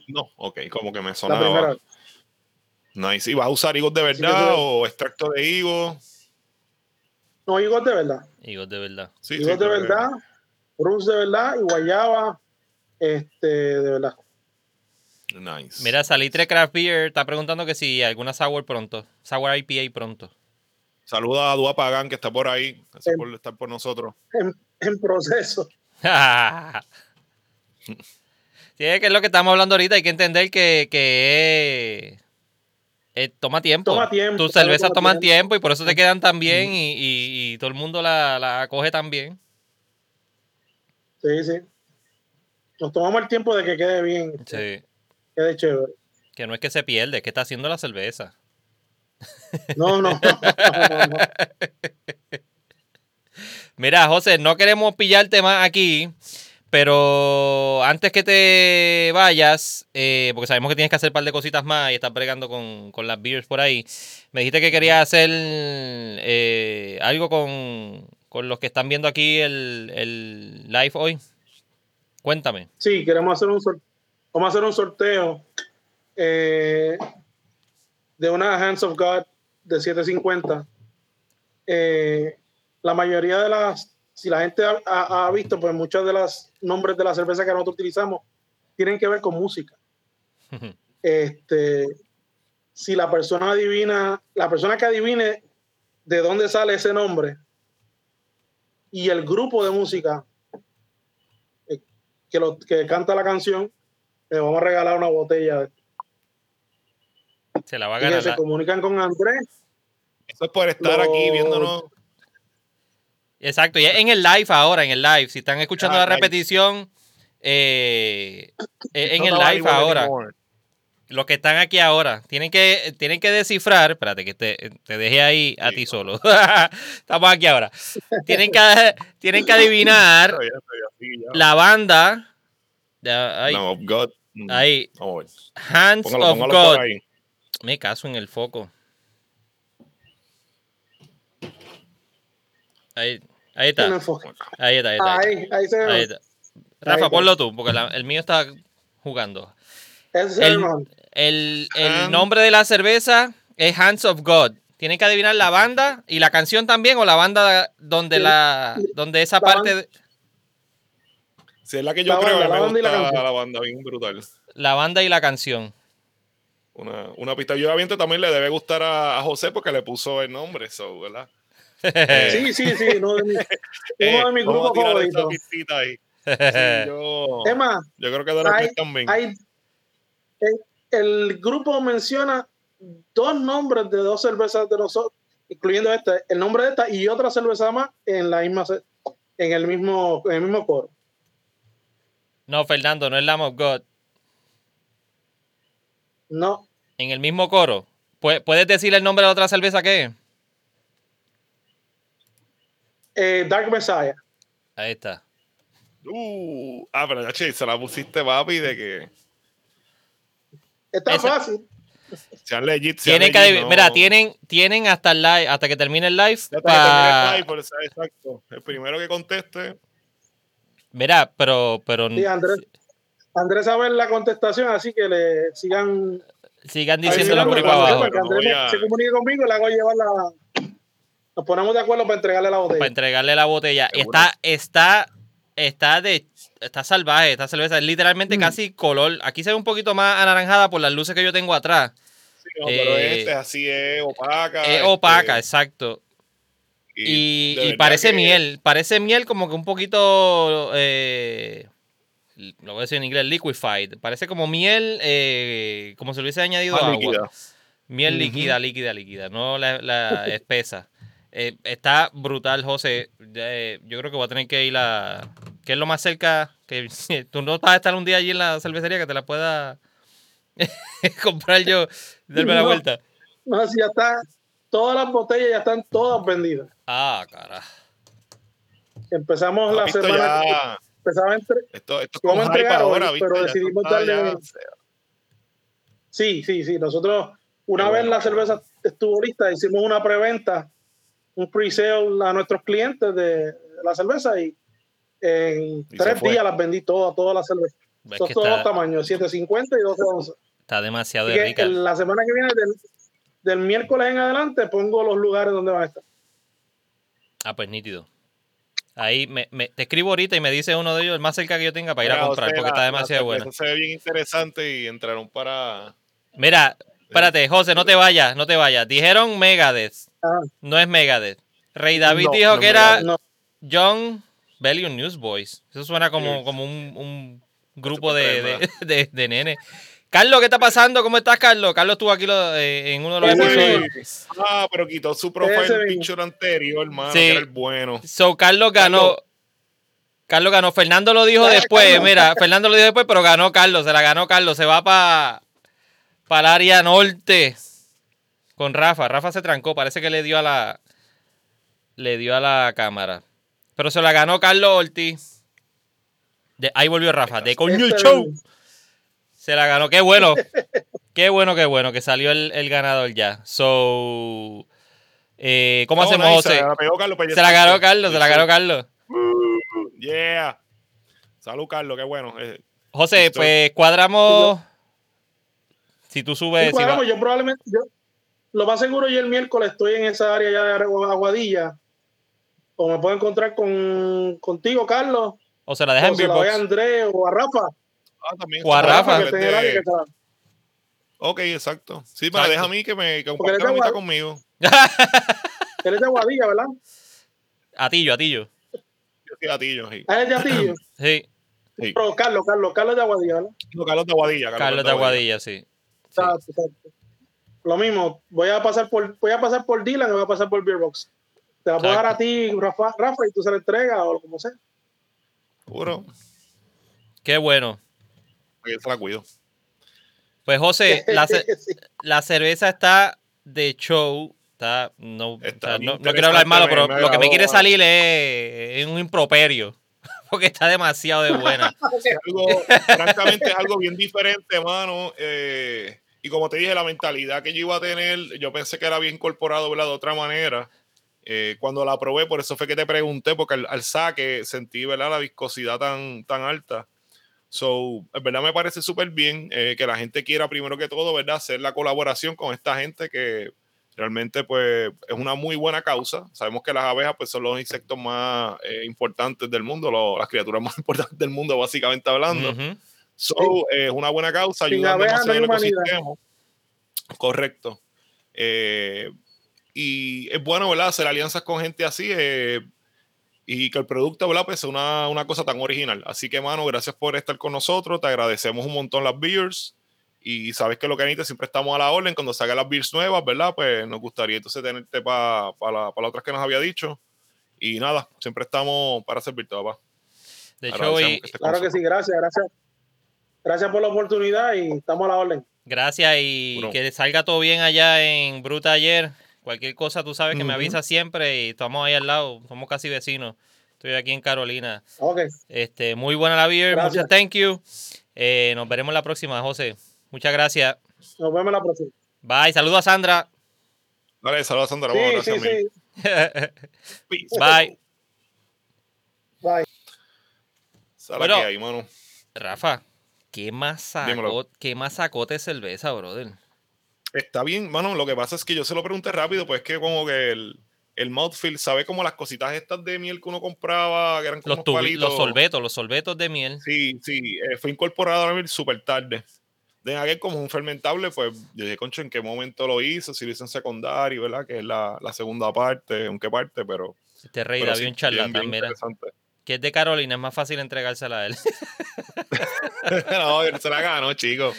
No, ok, como que me la sonaba. Nice. ¿Y vas a usar higos de verdad sí. o extracto de higos? No, higos de verdad. Higos de verdad. Sí, higos sí, de que- Prunes de verdad y Guayaba, este, de verdad. Nice. Mira, Salitre Craft Beer está preguntando que si alguna sour pronto. Sour IPA pronto. Saluda a Dua Pagan que está por ahí. Gracias por estar por nosotros. En, en proceso. sí, es que es lo que estamos hablando ahorita. Hay que entender que, que eh, toma tiempo. Toma tiempo, Tus cervezas toma toman tiempo. tiempo y por eso te quedan tan bien y, y- y todo el mundo la, la coge tan bien. Sí, sí. Nos tomamos el tiempo de que quede bien, Sí. quede chévere. Que no es que se pierde, es que está haciendo la cerveza. No, no, no, no, no. Mira, José, no queremos pillarte más aquí, pero antes que te vayas, eh, porque sabemos que tienes que hacer un par de cositas más y estás bregando con, con las beers por ahí, me dijiste que querías hacer eh, algo con, con los que están viendo aquí el, el live hoy. Cuéntame. Sí, queremos hacer un sorteo. Vamos a hacer un sorteo eh, de una Hands of God de 750. Eh, la mayoría de las, si la gente ha, ha- ha visto, pues muchos de los nombres de la cerveza que nosotros utilizamos tienen que ver con música. Este, si la persona adivina, la persona que adivine de dónde sale ese nombre y el grupo de música eh, que, lo, que canta la canción, le vamos a regalar una botella. Se la va a Y que ganar. se la- comunican con Andrés. Eso es por estar Lo- aquí viéndonos. Exacto, y es en el live ahora, en el live. Si están escuchando Ah, la live. repetición, eh, en No el live ahora. anymore. Los que están aquí ahora tienen que, tienen que descifrar. Espérate, que te, te dejé ahí a Sí. ti solo. Estamos aquí ahora. Tienen que, tienen que adivinar Estoy- estoy así ya. la banda. Ya, ahí, No, of God. Mm, ahí. ver. Hands Póngalo, of póngalo God. Me caso en el foco. Ahí, ahí está. Ahí está, ahí está. Ahí Ahí, ahí se está. Ahí ve. está. Rafa, ponlo tú, porque la- el mío está jugando. Se El-. El, el nombre de la cerveza es Hands of God. Tienen que adivinar la banda y la canción también o la banda donde la donde esa La parte de- Si es la que yo La creo, banda, la me banda y la gusta la banda bien brutal. la banda y la canción. Una, una pista. Yo obviamente también le debe gustar a, a José porque le puso el nombre, so, ¿verdad? Sí, sí, sí. Uno de mis, eh, uno de mis grupos favoritos. Sí, yo, yo creo que de los hay- también. hay, el, grupo menciona dos nombres de dos cervezas de nosotros, incluyendo esta, el nombre de esta y otra cerveza más en la misma en el mismo en el mismo coro. No, Fernando, no es Lamb of God. No, En el mismo coro. ¿Pu- ¿Puedes decir el nombre de la otra cerveza que es? eh, Dark Messiah. Ahí está. Uh, ah, pero ya, che, se la pusiste, papi, de que Está Esa- fácil. sean legit. sean Tienen que legit, adiv- no- Mira, tienen, tienen hasta el live, hasta que termine el live. Ya está, pa- que termine el live, por eso, exacto. El primero que conteste. Mira, pero, pero Sí, Andrés. Andrés sabe la contestación, así que le sigan sigan diciéndolo por ahí para abajo. para que Andrés a- se comunique conmigo y le hago llevar la. Nos ponemos de acuerdo para entregarle la para botella. entregarle la botella. Está, está, está de, está salvaje esta cerveza. Es literalmente Mm. casi color. Aquí se ve un poquito más anaranjada por las luces que yo tengo atrás. Sí, no, pero Eh, este así es opaca. Es este, opaca, exacto. Y, parece que- miel. Parece miel como que un poquito. Eh, lo voy a decir en inglés, liquefied. Parece como miel, eh, como si le hubiese añadido Más agua. líquida. Miel líquida, líquida, líquida, no la, la espesa. Eh, está brutal, José. Eh, yo creo que voy a tener que ir a. ¿Qué es lo más cerca? que Tú no vas a estar un día allí en la cervecería que te la pueda comprar yo, darme la vuelta. No, si ya está, todas las botellas ya están todas vendidas. Ah, carajo. Empezamos la Papito, semana, ya- empezaba entre, esto, esto es Vamos con a hype entregar ahora, pero Ya decidimos darle- ya- Sí, sí, sí. Nosotros, una Qué vez bueno. la cerveza estuvo lista, hicimos una preventa, un pre-sale a nuestros clientes de la cerveza y en Y tres días las vendí todas, todas las cervezas. Son todos los tamaños, 750 y 12 onzas. está demasiado Así que rica. la semana que viene, del, del miércoles en adelante, pongo los lugares donde van a estar. Ah, pues nítido. Ahí me, me- te escribo ahorita y me dice uno de ellos, el más cerca que yo tenga, para ir a comprar, José, porque la- está la demasiado bueno. Se ve bien interesante y entraron para. Mira, espérate, José, no te vayas, no te vayas. Dijeron Megadeth, Ah, no es Megadeth. Rey David No, dijo no que era no, John Bellion Newsboys. Eso suena como, Sí. como un, un grupo de, de, de, de nenes. Carlos, ¿qué está pasando? ¿Cómo estás, Carlos? Carlos estuvo aquí lo- eh, en uno de los episodios. Ah, pero quitó su profile picture anterior, hermano, Sí. que era el bueno. So, Carlos ganó. Carlos ganó. Fernando lo dijo después. Carlos. Mira, Fernando lo dijo después, pero ganó Carlos. Se la ganó Carlos. Se va para el área norte con Rafa. Rafa se trancó. Parece que le dio a la. Le dio a la cámara. Pero se la ganó Carlos Ortiz. De- ahí volvió Rafa. De coño el show. Se la ganó. Qué bueno. Qué bueno, qué bueno. Que salió el, el ganador ya. So. eh, ¿Cómo hacemos, José? Se la pegó Carlos. Se la ya ganó. Carlos. Se la ganó Carlos. Yeah. Salud, Carlos, qué bueno. Eh, José, pues cuadramos. Si tú subes. Sí, si va- yo probablemente, yo, lo más seguro yo el miércoles estoy en esa área ya de Aguadilla. O me puedo encontrar con contigo, Carlos. o se la deja en o se Beer la doy a. Andrés o a Rafa. ah, también. O a Rafa. que en de- que está- Ok, exacto. Sí, me la deja a mí que me que la mitad conmigo. Él es de Aguadilla, ¿verdad? Atillo, Atillo. Yo soy gatillo, sí. Ah, él es de Atillo. Sí, Sí. Pero Carlos, Carlos, Carlos de Aguadilla, ¿verdad? No, Carlos de Aguadilla. Carlos de Aguadilla, sí. Sí. Exacto, exacto. Lo mismo, voy a pasar por, voy a pasar por Dylan y voy a pasar por Beerbox. Te la puedo dar a ti, Rafa, Rafa, y tú se la entregas o como sea. Puro. Qué bueno. Yo se la cuido. Pues José, la, ce- Sí. la cerveza está de show. Está, no, Está o sea, bien no, no quiero hablar malo, pero lo que me quiere salir es, es un improperio. Porque está demasiado de buena. Es algo, francamente, es algo bien diferente, hermano. Eh, y como te dije, la mentalidad que yo iba a tener, yo pensé que era bien incorporado ¿verdad? de otra manera. Eh, cuando la probé, por eso fue que te pregunté, porque al, al saque sentí ¿verdad? la viscosidad tan, tan alta. So, en verdad me parece súper bien eh, que la gente quiera, primero que todo, ¿verdad? hacer la colaboración con esta gente que realmente pues, es una muy buena causa. Sabemos que las abejas pues, son los insectos más eh, importantes del mundo, lo- las criaturas más importantes del mundo, básicamente hablando. Ujú. So, eh, es una buena causa, no demasiado humanidad. ecosistema. Correcto. Eh, y es bueno, ¿verdad? Hacer alianzas con gente así eh, y que el producto, ¿verdad? Pues sea una, una cosa tan original. Así que, mano, gracias por estar con nosotros. Te agradecemos un montón las beers. Y sabes que lo que necesitas, siempre estamos a la orden. Cuando salgan las beers nuevas, ¿verdad? Pues nos gustaría entonces tenerte para la, pa las otras que nos había dicho. Y nada, siempre estamos para servirte, papá. De Agradecemos y que Claro que sí, gracias, gracias. Gracias por la oportunidad y estamos a la orden. gracias y que salga todo bien allá en Bruta ayer. Cualquier cosa, tú sabes que me avisas siempre y estamos ahí al lado. Somos casi vecinos. Estoy aquí en Carolina. Ok, Este, muy buena la beer, Gracias. muchas thank you. Eh, nos veremos la próxima, José. Muchas gracias. nos vemos la próxima. Bye. Saludos a Sandra. Dale, saludos a Sandra. Sí, Bueno, sí, gracias sí. Bye. Bye. Sala Bueno. que hay, mano. Rafa, ¿qué sacó, qué más sacote de cerveza, brother? Está bien, mano. Lo que pasa es que yo se lo pregunté rápido, pues es que como que el, el mouthfeel, ¿sabe como las cositas estas de miel que uno compraba, que eran como Los, tubi- palitos? los sorbetos, los sorbetos de miel. Sí, sí, eh, fue incorporado a la miel súper tarde. De aquel como un fermentable, pues yo dije, concho, ¿en qué momento lo hizo? Si lo hizo en secundario, ¿verdad? Que es la, la segunda parte, en qué parte, pero... Este rey David un charlatán, mira. interesante. Que es de Carolina, es más fácil entregársela a él. no, se la ganó, chico.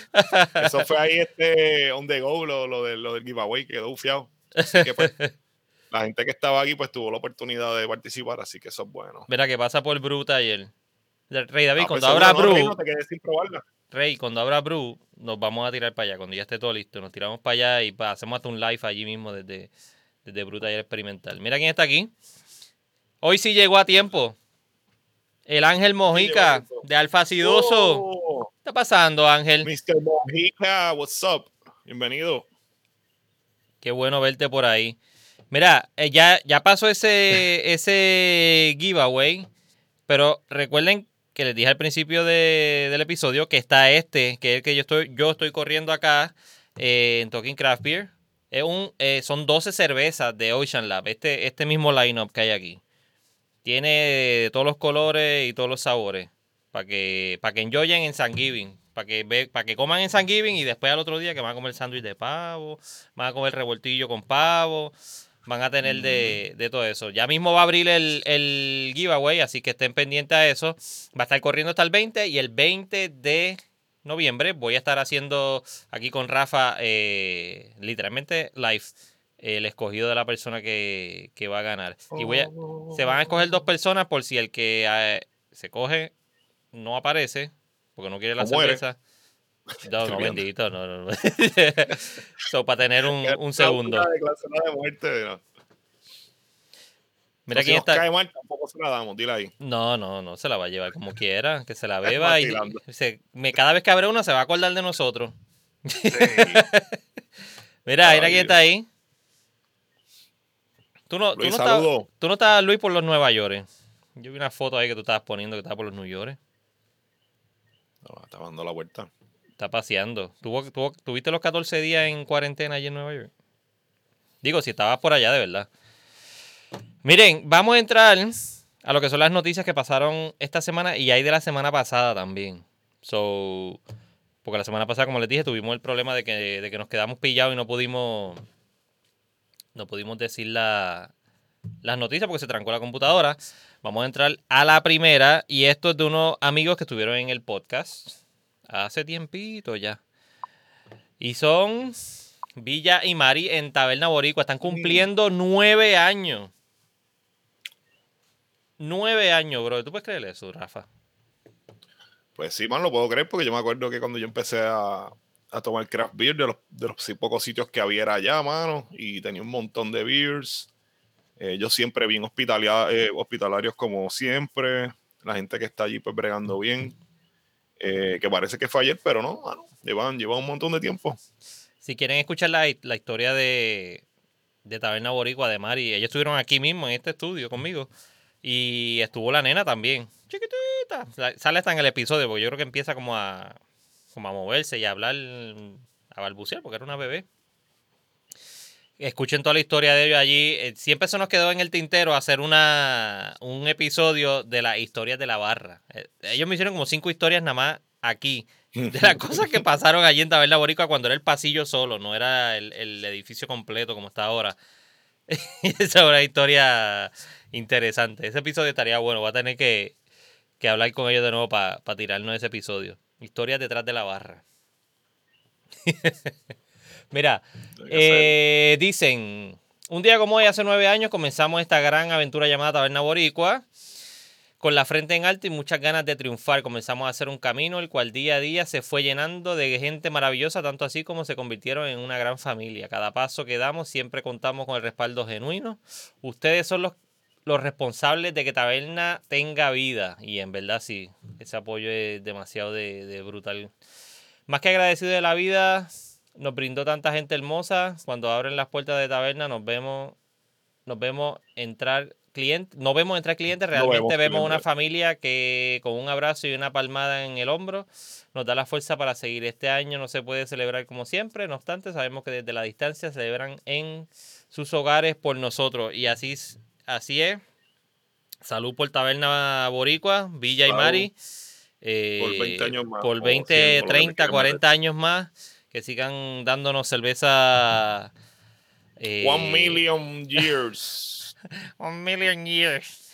Eso fue ahí este on the go, lo, lo, del- lo del giveaway, quedó ufiado. Así que pues, la gente que estaba aquí pues tuvo la oportunidad de participar, así que eso es bueno. Mira que pasa por Bru ayer. Rey David, Ah, pues cuando abra seguro, no, Bru, Rey, no te quedes sin probarla. Rey, cuando abra Bru, nos vamos a tirar para allá. Cuando ya esté todo listo, nos tiramos para allá y pa- hacemos hasta un live allí mismo desde, desde Bru Taller Experimental. Mira quién está aquí. Hoy sí llegó a tiempo. El Ángel Mojica de Alfa Sidoso. Oh, ¿Qué está pasando, Ángel? Mr. Mojica, what's up? Bienvenido. Qué bueno verte por ahí. Mira, eh, ya, ya pasó ese, ese giveaway, pero recuerden que les dije al principio de- del episodio que está este, que es el que yo estoy, yo estoy corriendo acá eh, en Talking Craft Beer. Es un, eh, son 12 cervezas de Ocean Lab, este, este mismo lineup que hay aquí. Tiene de todos los colores y todos los sabores. Para que, para que enjoyen en Thanksgiving. Para que, para que coman en Thanksgiving y después al otro día que van a comer sándwich de pavo, van a comer revoltillo con pavo, van a tener de, de todo eso. Ya mismo va a abrir el, el giveaway, así que estén pendientes a eso. Va a estar corriendo hasta el 20 y el 20 de noviembre voy a estar haciendo aquí con Rafa, eh, literalmente live, el escogido de la persona que, que va a ganar. Y voy a, se van a escoger dos personas por si el que eh, se coge no aparece, porque no quiere la cerveza. No, no, bendito, no, no. no. so, para tener un, un segundo. Una declaración de muerte, no. Mira si quién está. cae mal, tampoco se la damos, dile ahí. No, no, no, se la va a llevar como quiera, que se la beba y se- me, cada vez que abre una se va a acordar de nosotros. Sí. Mira, mira quién está ahí. Tú no, tú, no saludo. tú no estabas, Luis, por los Nueva York. Yo vi una foto ahí que tú estabas poniendo que estaba por los New York. No, está dando la vuelta. Está paseando. ¿Tuvo, tuvo- ¿Tuviste los 14 días en cuarentena allí en Nueva York? Digo, si estabas por allá de verdad. Miren, vamos a entrar a lo que son las noticias que pasaron esta semana y hay de la semana pasada también. So, porque la semana pasada, como les dije, tuvimos el problema de que, de que nos quedamos pillados y no pudimos, no pudimos decir la- las noticias porque se trancó la computadora. Vamos a entrar a la primera y esto es de unos amigos que estuvieron en el podcast hace tiempito ya. Y son Villa y Mari en Taberna Boricua. Están cumpliendo nueve años. Nueve años, bro. ¿Tú puedes creer eso, Rafa? Pues sí, man, lo puedo creer porque yo me acuerdo que cuando yo empecé a, a tomar craft beer de los, de los pocos sitios que había allá, mano, y tenía un montón de beers. Eh, yo siempre bien eh, hospitalarios como siempre. La gente que está allí pues bregando bien. Eh, que parece que fue ayer, pero no, mano. Llevan, llevan un montón de tiempo. Si quieren escuchar la, la historia de, de Taberna Boricua de Mari, ellos estuvieron aquí mismo en este estudio conmigo. Y estuvo la nena también. Chiquitita. Sa- Sale hasta en el episodio, porque yo creo que empieza como a, como a moverse y a hablar, a balbucear, porque era una bebé. Escuchen toda la historia de ellos allí. Eh, Siempre se nos quedó en el tintero hacer una, un episodio de las historias de la barra. Eh, Ellos me hicieron como cinco historias nada más aquí. De las cosas que pasaron allí en Taberna Boricua cuando era el pasillo solo, no era el, el edificio completo como está ahora. Esa es una historia interesante. Ese episodio estaría bueno. Voy a tener que, que hablar con ellos de nuevo para tirarnos ese episodio. Historias detrás de la barra. Mira, eh, dicen, un día como hoy, hace nueve años, comenzamos esta gran aventura llamada Taberna Boricua. Con la frente en alto y muchas ganas de triunfar, comenzamos a hacer un camino, el cual día a día se fue llenando de gente maravillosa, tanto así como se convirtieron en una gran familia. Cada paso que damos siempre contamos con el respaldo genuino. Ustedes son los, los responsables de que Taberna tenga vida. Y en verdad sí, ese apoyo es demasiado de, de brutal. Más que agradecido de la vida, nos brindó tanta gente hermosa. Cuando abren las puertas de taberna, nos vemos, nos vemos entrar clientes, no vemos entrar clientes, realmente vemos vemos, una familia que con un abrazo y una palmada en el hombro nos da la fuerza para seguir. Este año no se puede celebrar como siempre, no obstante, sabemos que desde la distancia celebran en sus hogares por nosotros. Y así, así es. Salud por Taberna Boricua, Villa y. Mari. Eh, Por 20 años más, Por o 20, 100, por lo que 30, quieran 40 años más. Que sigan dándonos cerveza. eh, One million years. One million years.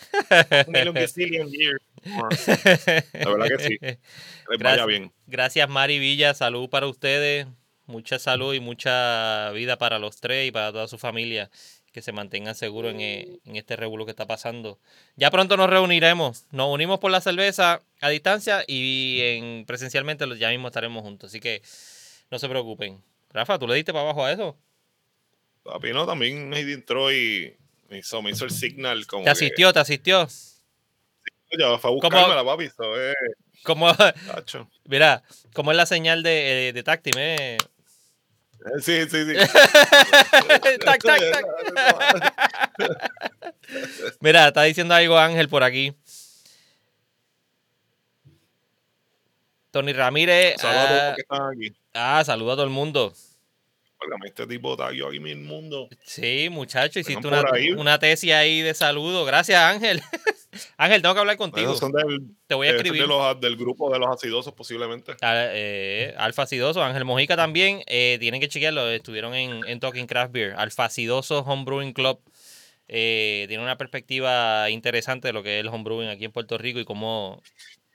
One million years. La verdad que sí. Les vaya bien. Gracias, Mari Villa. Salud para ustedes. Mucha salud y mucha vida para los tres y para toda su familia. Que se mantengan seguros en, eh, en este revuelo que está pasando. Ya pronto nos reuniremos, nos unimos por la cerveza a distancia y en presencialmente ya mismo estaremos juntos, así que no se preocupen. Rafa, ¿tú le diste para abajo a eso? Papi, no, también Nate entró y me hizo, me hizo el signal como ¿Te asistió? ¿Te asistió? ya fue a ¿Cómo? buscarme la papi, eso Como, mira, como es la señal de, eh, de táctil, ¿eh? Sí, sí, sí. tac, tac, tac. Mira, está diciendo algo Ángel por aquí. Tony Ramírez. Saludos a todos ah, los que están aquí. Ah, saluda a todo el mundo. Válgame, este tipo está yo aquí en mundo. Sí, muchacho, hiciste una, una tesis ahí de saludo. Gracias, Ángel. Ángel, tengo que hablar contigo. Esos son del, Te voy a son escribir. de los, del grupo de los acidosos posiblemente. Ah, eh, Alfa Sidoso, Ángel Mojica también. eh, tienen que chequearlo. Estuvieron en, en Talking Craft Beer. Alfa Sidoso Homebrewing Club. eh, tiene una perspectiva interesante de lo que es el homebrewing aquí en Puerto Rico y cómo,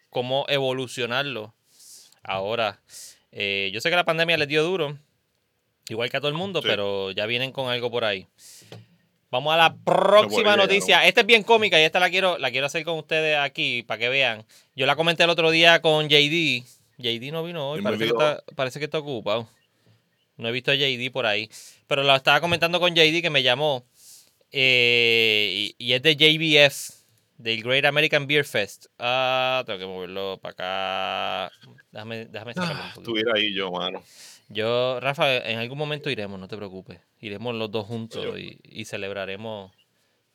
cómo evolucionarlo ahora. Eh, yo sé que la pandemia les dio duro, igual que a todo el mundo, Sí. pero ya vienen con algo por ahí. Vamos a la próxima No, noticia. Esta es bien cómica y esta la quiero, la quiero hacer con ustedes aquí para que vean. Yo la comenté el otro día con JD. JD no vino hoy, parece que, está, parece que está ocupado. No he visto a JD por ahí. Pero la estaba comentando con JD que me llamó. eh, y, y es de JBF, del Great American Beer Fest. Ah, tengo que moverlo para acá. Déjame, déjame sacarlo un Ah, poquito. estuviera ahí yo, mano. Yo, Rafa, en algún momento iremos, no te preocupes. Iremos los dos juntos Yo- y, y celebraremos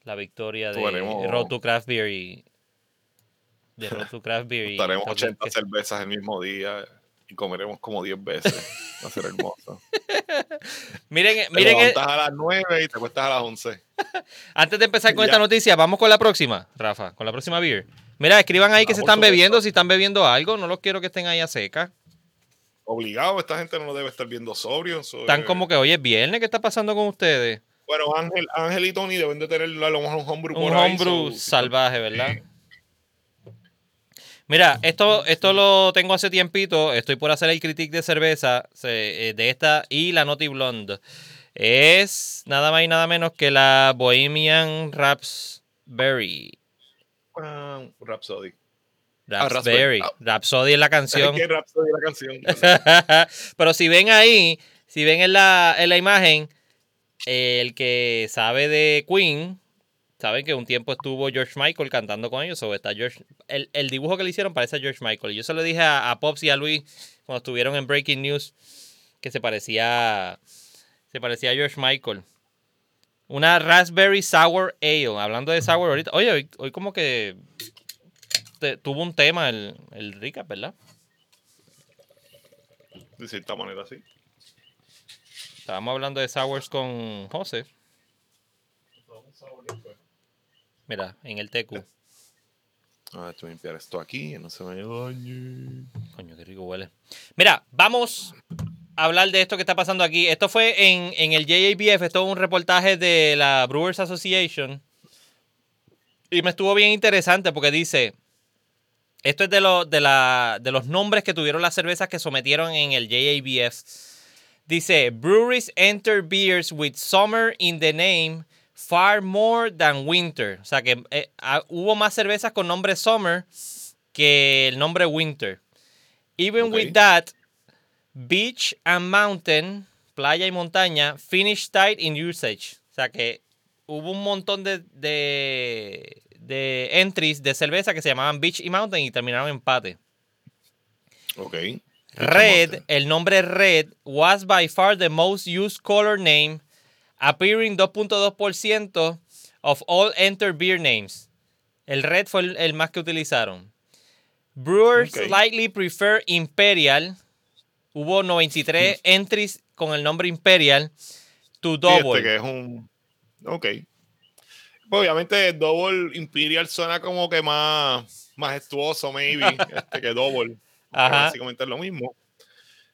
la victoria de Road to Craft Beer y. De Road to Craft Beer y. Estaremos también 80 que- cervezas el mismo día y comeremos como 10 veces. Va a ser hermoso. Miren, Te miren, levantas a las 9 y te cuestas a las 11. antes de empezar con Ya. esta noticia, vamos con la próxima, Rafa, con la próxima beer. Mira, escriban ahí que Ah, se están bebiendo, si están bebiendo algo, no los quiero que estén ahí a seca. Obligado, esta gente no lo debe estar viendo sobrio. eso Están es- como que hoy es viernes, ¿qué está pasando con ustedes? Bueno, Ángel, Ángel y Tony deben de tener a lo mejor un homebrew Un por ahí, homebrew so- salvaje, ¿verdad? Mira, esto, esto lo tengo hace tiempito. Estoy por hacer el critique de cerveza eh, de esta y la Naughty Blonde. Es nada más y nada menos que la Bohemian Rhapsody. Ah, Rhapsody. Raspberry. Ah. Rhapsody es la canción. Es que Rhapsody es la canción. Pero si ven ahí, si ven en la, en la imagen, el que sabe de Queen, saben que un tiempo estuvo George Michael cantando con ellos. O está George, el, el dibujo que le hicieron parece a George Michael. Y yo se lo dije a, a Pops y a Luis cuando estuvieron en Breaking News que se parecía, se parecía a George Michael. Una Raspberry Sour Ale. Hablando de Sour ahorita. Oye, hoy, hoy como que te- tuvo un tema el, el Rica, ¿verdad? De cierta manera, sí. Estábamos hablando de Sours con José. Mira, en el TQ. A ver, voy a limpiar esto aquí, que no se me dañe. Coño, qué rico huele. Mira, vamos a hablar de esto que está pasando aquí. Esto fue en, en el JABF, esto es un reportaje de la Brewers Association. Y me estuvo bien interesante porque dice, esto es de, lo- de, la- de los nombres que tuvieron las cervezas que sometieron en el JABF. Dice, breweries enter beers with summer in the name far more than winter. O sea que eh, ah, hubo más cervezas con nombre summer que el nombre winter. Even with that, beach and mountain, playa y montaña, finish tight in usage. O sea que hubo un montón de, de, de entries de cerveza que se llamaban beach y mountain y terminaron en empate. Ok. Red, el nombre Red, was by far the most used color name, appearing 2.2% of all entered beer names. El Red fue el, el más que utilizaron. Brewers Ok. slightly prefer Imperial. Hubo 93 entries con el nombre Imperial to double. este que es un. Ok. Pues obviamente Double Imperial suena como que más majestuoso, maybe, este, que Double. Ajá. Básicamente es lo mismo.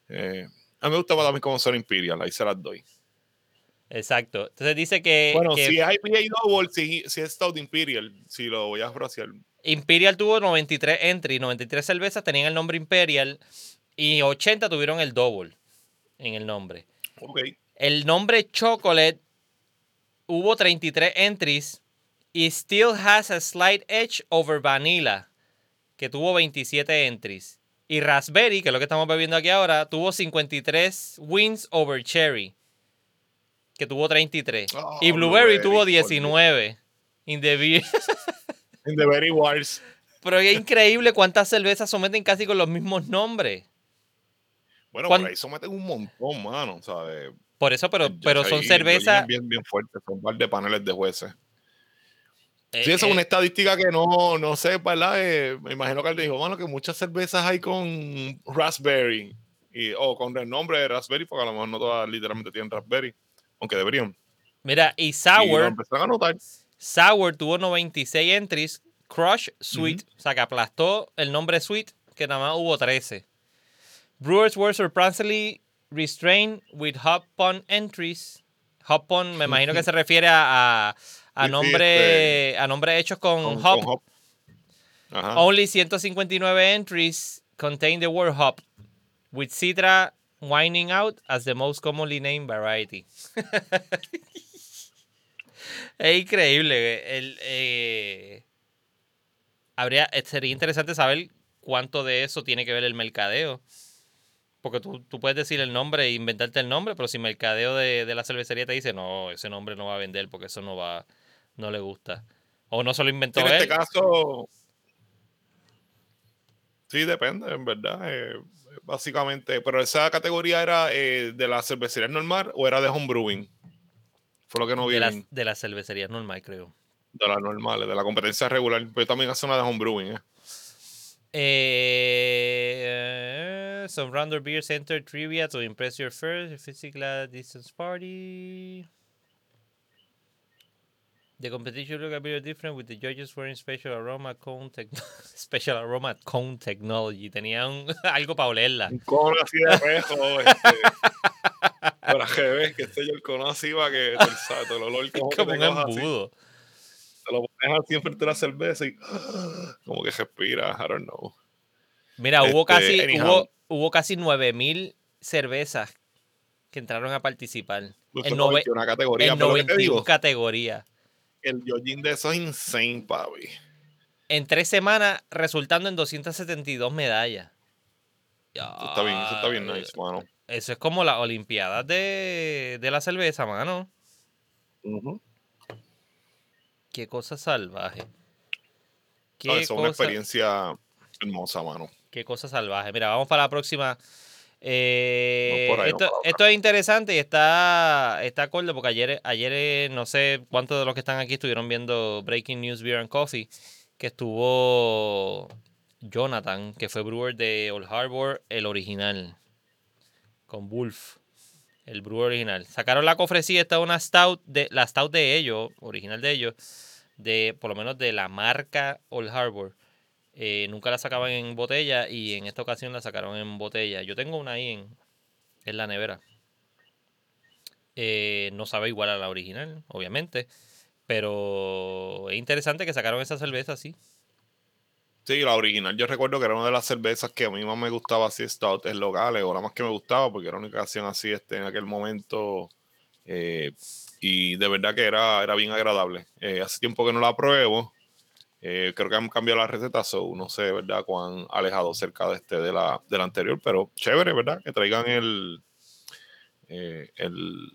Eh, a mí me gusta también cómo suena Imperial, ahí se las doy. Exacto. Entonces dice que, bueno, que si es IPA Double, si, si es Stout Imperial, si lo voy a frasear. Imperial tuvo 93 entries, 93 cervezas tenían el nombre Imperial y 80 tuvieron el double en el nombre. Ok. El nombre Chocolate hubo 33 entries y still has a slight edge over Vanilla, que tuvo 27 entries. Y Raspberry, que es lo que estamos bebiendo aquí ahora, tuvo 53 wins over Cherry, que tuvo 33. Oh, y Blueberry Blueberry, tuvo por 19 in the beer. In the very wars. Pero es increíble cuántas cervezas someten casi con los mismos nombres. Bueno, Cuan- por ahí someten un montón, mano, ¿sabes? Por eso, pero, Yo- pero son cervezas. Bien, bien fuertes, son un par de paneles de jueces. Eh, Sí, eh, es una estadística que no, no sé, ¿verdad? Eh, me imagino que él dijo, mano, que muchas cervezas hay con raspberry y, o con el nombre de raspberry, porque a lo mejor no todas literalmente tienen raspberry, aunque deberían. Mira, y Y Sour, empezaron a notar. Sour tuvo 96 entries. Crush Sweet, o sea que aplastó el nombre Sweet, que nada más hubo 13. Brewers were surprisingly restrained with hop pun entries. Hop pun, me imagino que se refiere a, a, a nombre, a nombres hechos con, Con, hop. con hop. Ajá. Only 159 entries contain the word hop, with Citra winding out as the most commonly named variety. es increíble. El, eh, habría, eh, sería interesante saber cuánto de eso tiene que ver el mercadeo. Porque tú, tú puedes decir el nombre e inventarte el nombre, pero si el mercadeo de, de la cervecería te dice, no, ese nombre no va a vender porque eso no va, no le gusta. O no se lo inventó en él. este caso, sí, depende, en verdad. eh, básicamente, pero esa categoría era eh, de la cervecería normal o era de homebrewing. Fue lo que no vi de, las, de las cervecerías normal, creo. De las normales, de la competencia regular. Pero también hace una de homebrewing, ¿eh? Eh, some Rounder Beer Center trivia to impress your first physical distance party. The competition look a bit different with the judges wearing special aroma cone special aroma cone technology. Tenían algo para olerla. Un cono así de peso, este. Para que ves que este yo el cono así va que el, el olor como, que Como un coja así, embudo. te lo pones así enfrente de la cerveza y como que respira, I don't know. Mira, hubo Este, casi anyhow. hubo, hubo casi 9000 cervezas que entraron a participar Pues en, nove- 91 categoría, en pero lo que te 91 digo, categorías. El Yojin de eso es insane, papi. en tres semanas, resultando en 272 medallas. Eso está bien, eso está bien nice, mano. Eso es como las Olimpiadas de, de la cerveza, mano. Ujú. Qué cosa salvaje. Qué, No, eso es una experiencia hermosa, mano. qué cosa salvaje. Mira, vamos para la próxima. Eh, ahí, esto, esto es interesante y está, está acorde porque ayer, ayer eh, no sé cuántos de los que están aquí estuvieron viendo Breaking News Beer and Coffee, que estuvo Jonathan, que fue brewer de Old Harbor, el original, con Wolf, el brewer original. Sacaron la cofresía, esta es una stout, de, la stout de ellos, original de ellos, de por lo menos de la marca Old Harbor. Eh, nunca la sacaban en botella y en esta ocasión la sacaron en botella. Yo tengo una ahí en, en la nevera. Eh, no sabe igual a la original, obviamente. Pero es interesante que sacaron esa cerveza así. Sí, la original. Yo recuerdo que era una de las cervezas que a mí más me gustaba así, stout en locales, o la más que me gustaba, porque era una ocasión así este, en aquel momento. eh, y de verdad que era, era bien agradable. Hace tiempo que no la pruebo. Eh, creo que han cambiado la receta, so no sé, ¿verdad? Cuán alejado cerca de este de la, de la anterior, pero chévere, ¿verdad? Que traigan el, eh, el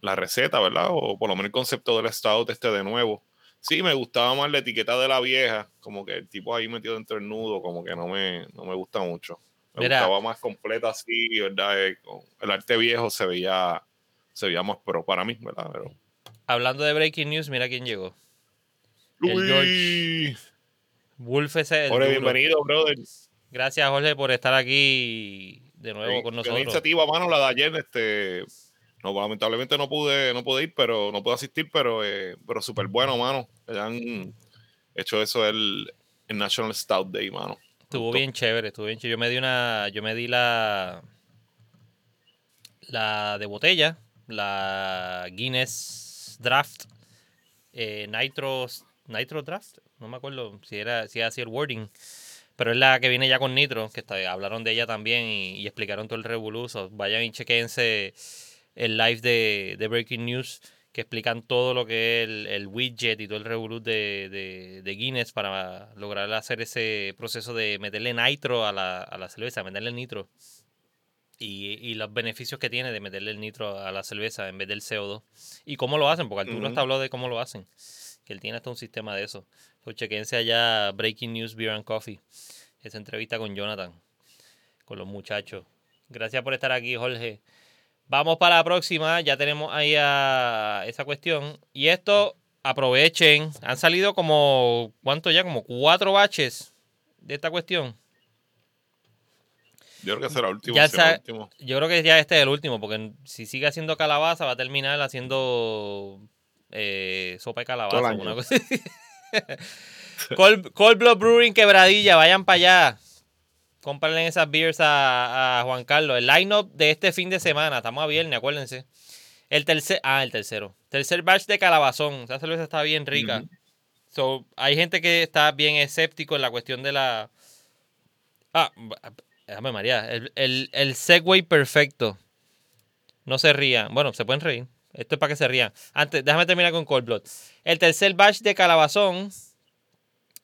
la receta, ¿verdad? O por lo menos el concepto del stout este de nuevo. Sí, me gustaba más la etiqueta de la vieja, como que el tipo ahí metido dentro del nudo, como que no me, no me gusta mucho. Me Mira. gustaba más completa así, ¿verdad? Eh, con el arte viejo se veía, se veía más pro para mí, ¿verdad? Pero, Hablando de Breaking News, mira quién llegó. El Wolf es el Jorge, duro. bienvenido, brother. Gracias, Jorge, por estar aquí de nuevo Sí, con nosotros. iniciativa, mano, la de ayer, este, no, lamentablemente no pude, no pude ir, pero no pude asistir, pero, eh, pero súper bueno, mano. Hayan hecho eso el, el National Stout Day, mano. Estuvo bien chévere, estuvo bien chévere. Yo me di una, yo me di la, la de botella, la Guinness Draft, eh, Nitro, Nitro Draft, no me acuerdo si era, si era así el wording, pero es la que viene ya con Nitro, que está- hablaron de ella también y, y explicaron todo el revoluzo. Vayan y chequense el live de, de Breaking News, que explican todo lo que es el, el widget y todo el revolut de, de, de Guinness para lograr hacer ese proceso de meterle nitro a la, a la cerveza, meterle nitro. Y, y los beneficios que tiene de meterle el nitro a la cerveza en vez del CO2. Y cómo lo hacen, porque Arturo Ujú. hasta habló de cómo lo hacen. Que él tiene hasta un sistema de eso. So, chequense allá Breaking News Beer and Coffee. Esa entrevista con Jonathan, con los muchachos. Gracias por estar aquí, Jorge. Vamos para la próxima. Ya tenemos ahí a esa cuestión. Y esto, aprovechen. Han salido como, ¿cuánto ya? Como cuatro baches de esta cuestión. Yo creo que será el último. Ya no el último. Yo creo que ya este es el último, porque si sigue haciendo calabaza, va a terminar haciendo eh, sopa de calabaza. Una cosa. Cold, Cold Blood Brewing Quebradilla, vayan para allá. Cómprenle esas beers a, a Juan Carlos. El line-up de este fin de semana, estamos a viernes, acuérdense. El tercer, ah, el tercero. Tercer batch de calabazón. Esa cerveza está bien rica. So, hay gente que está bien escéptico en la cuestión de la. Ah, déjame María. El, el, el segue perfecto. No se rían. Bueno, se pueden reír. Esto es para que se rían. Antes, déjame terminar con Cold Blood. El tercer batch de calabazón.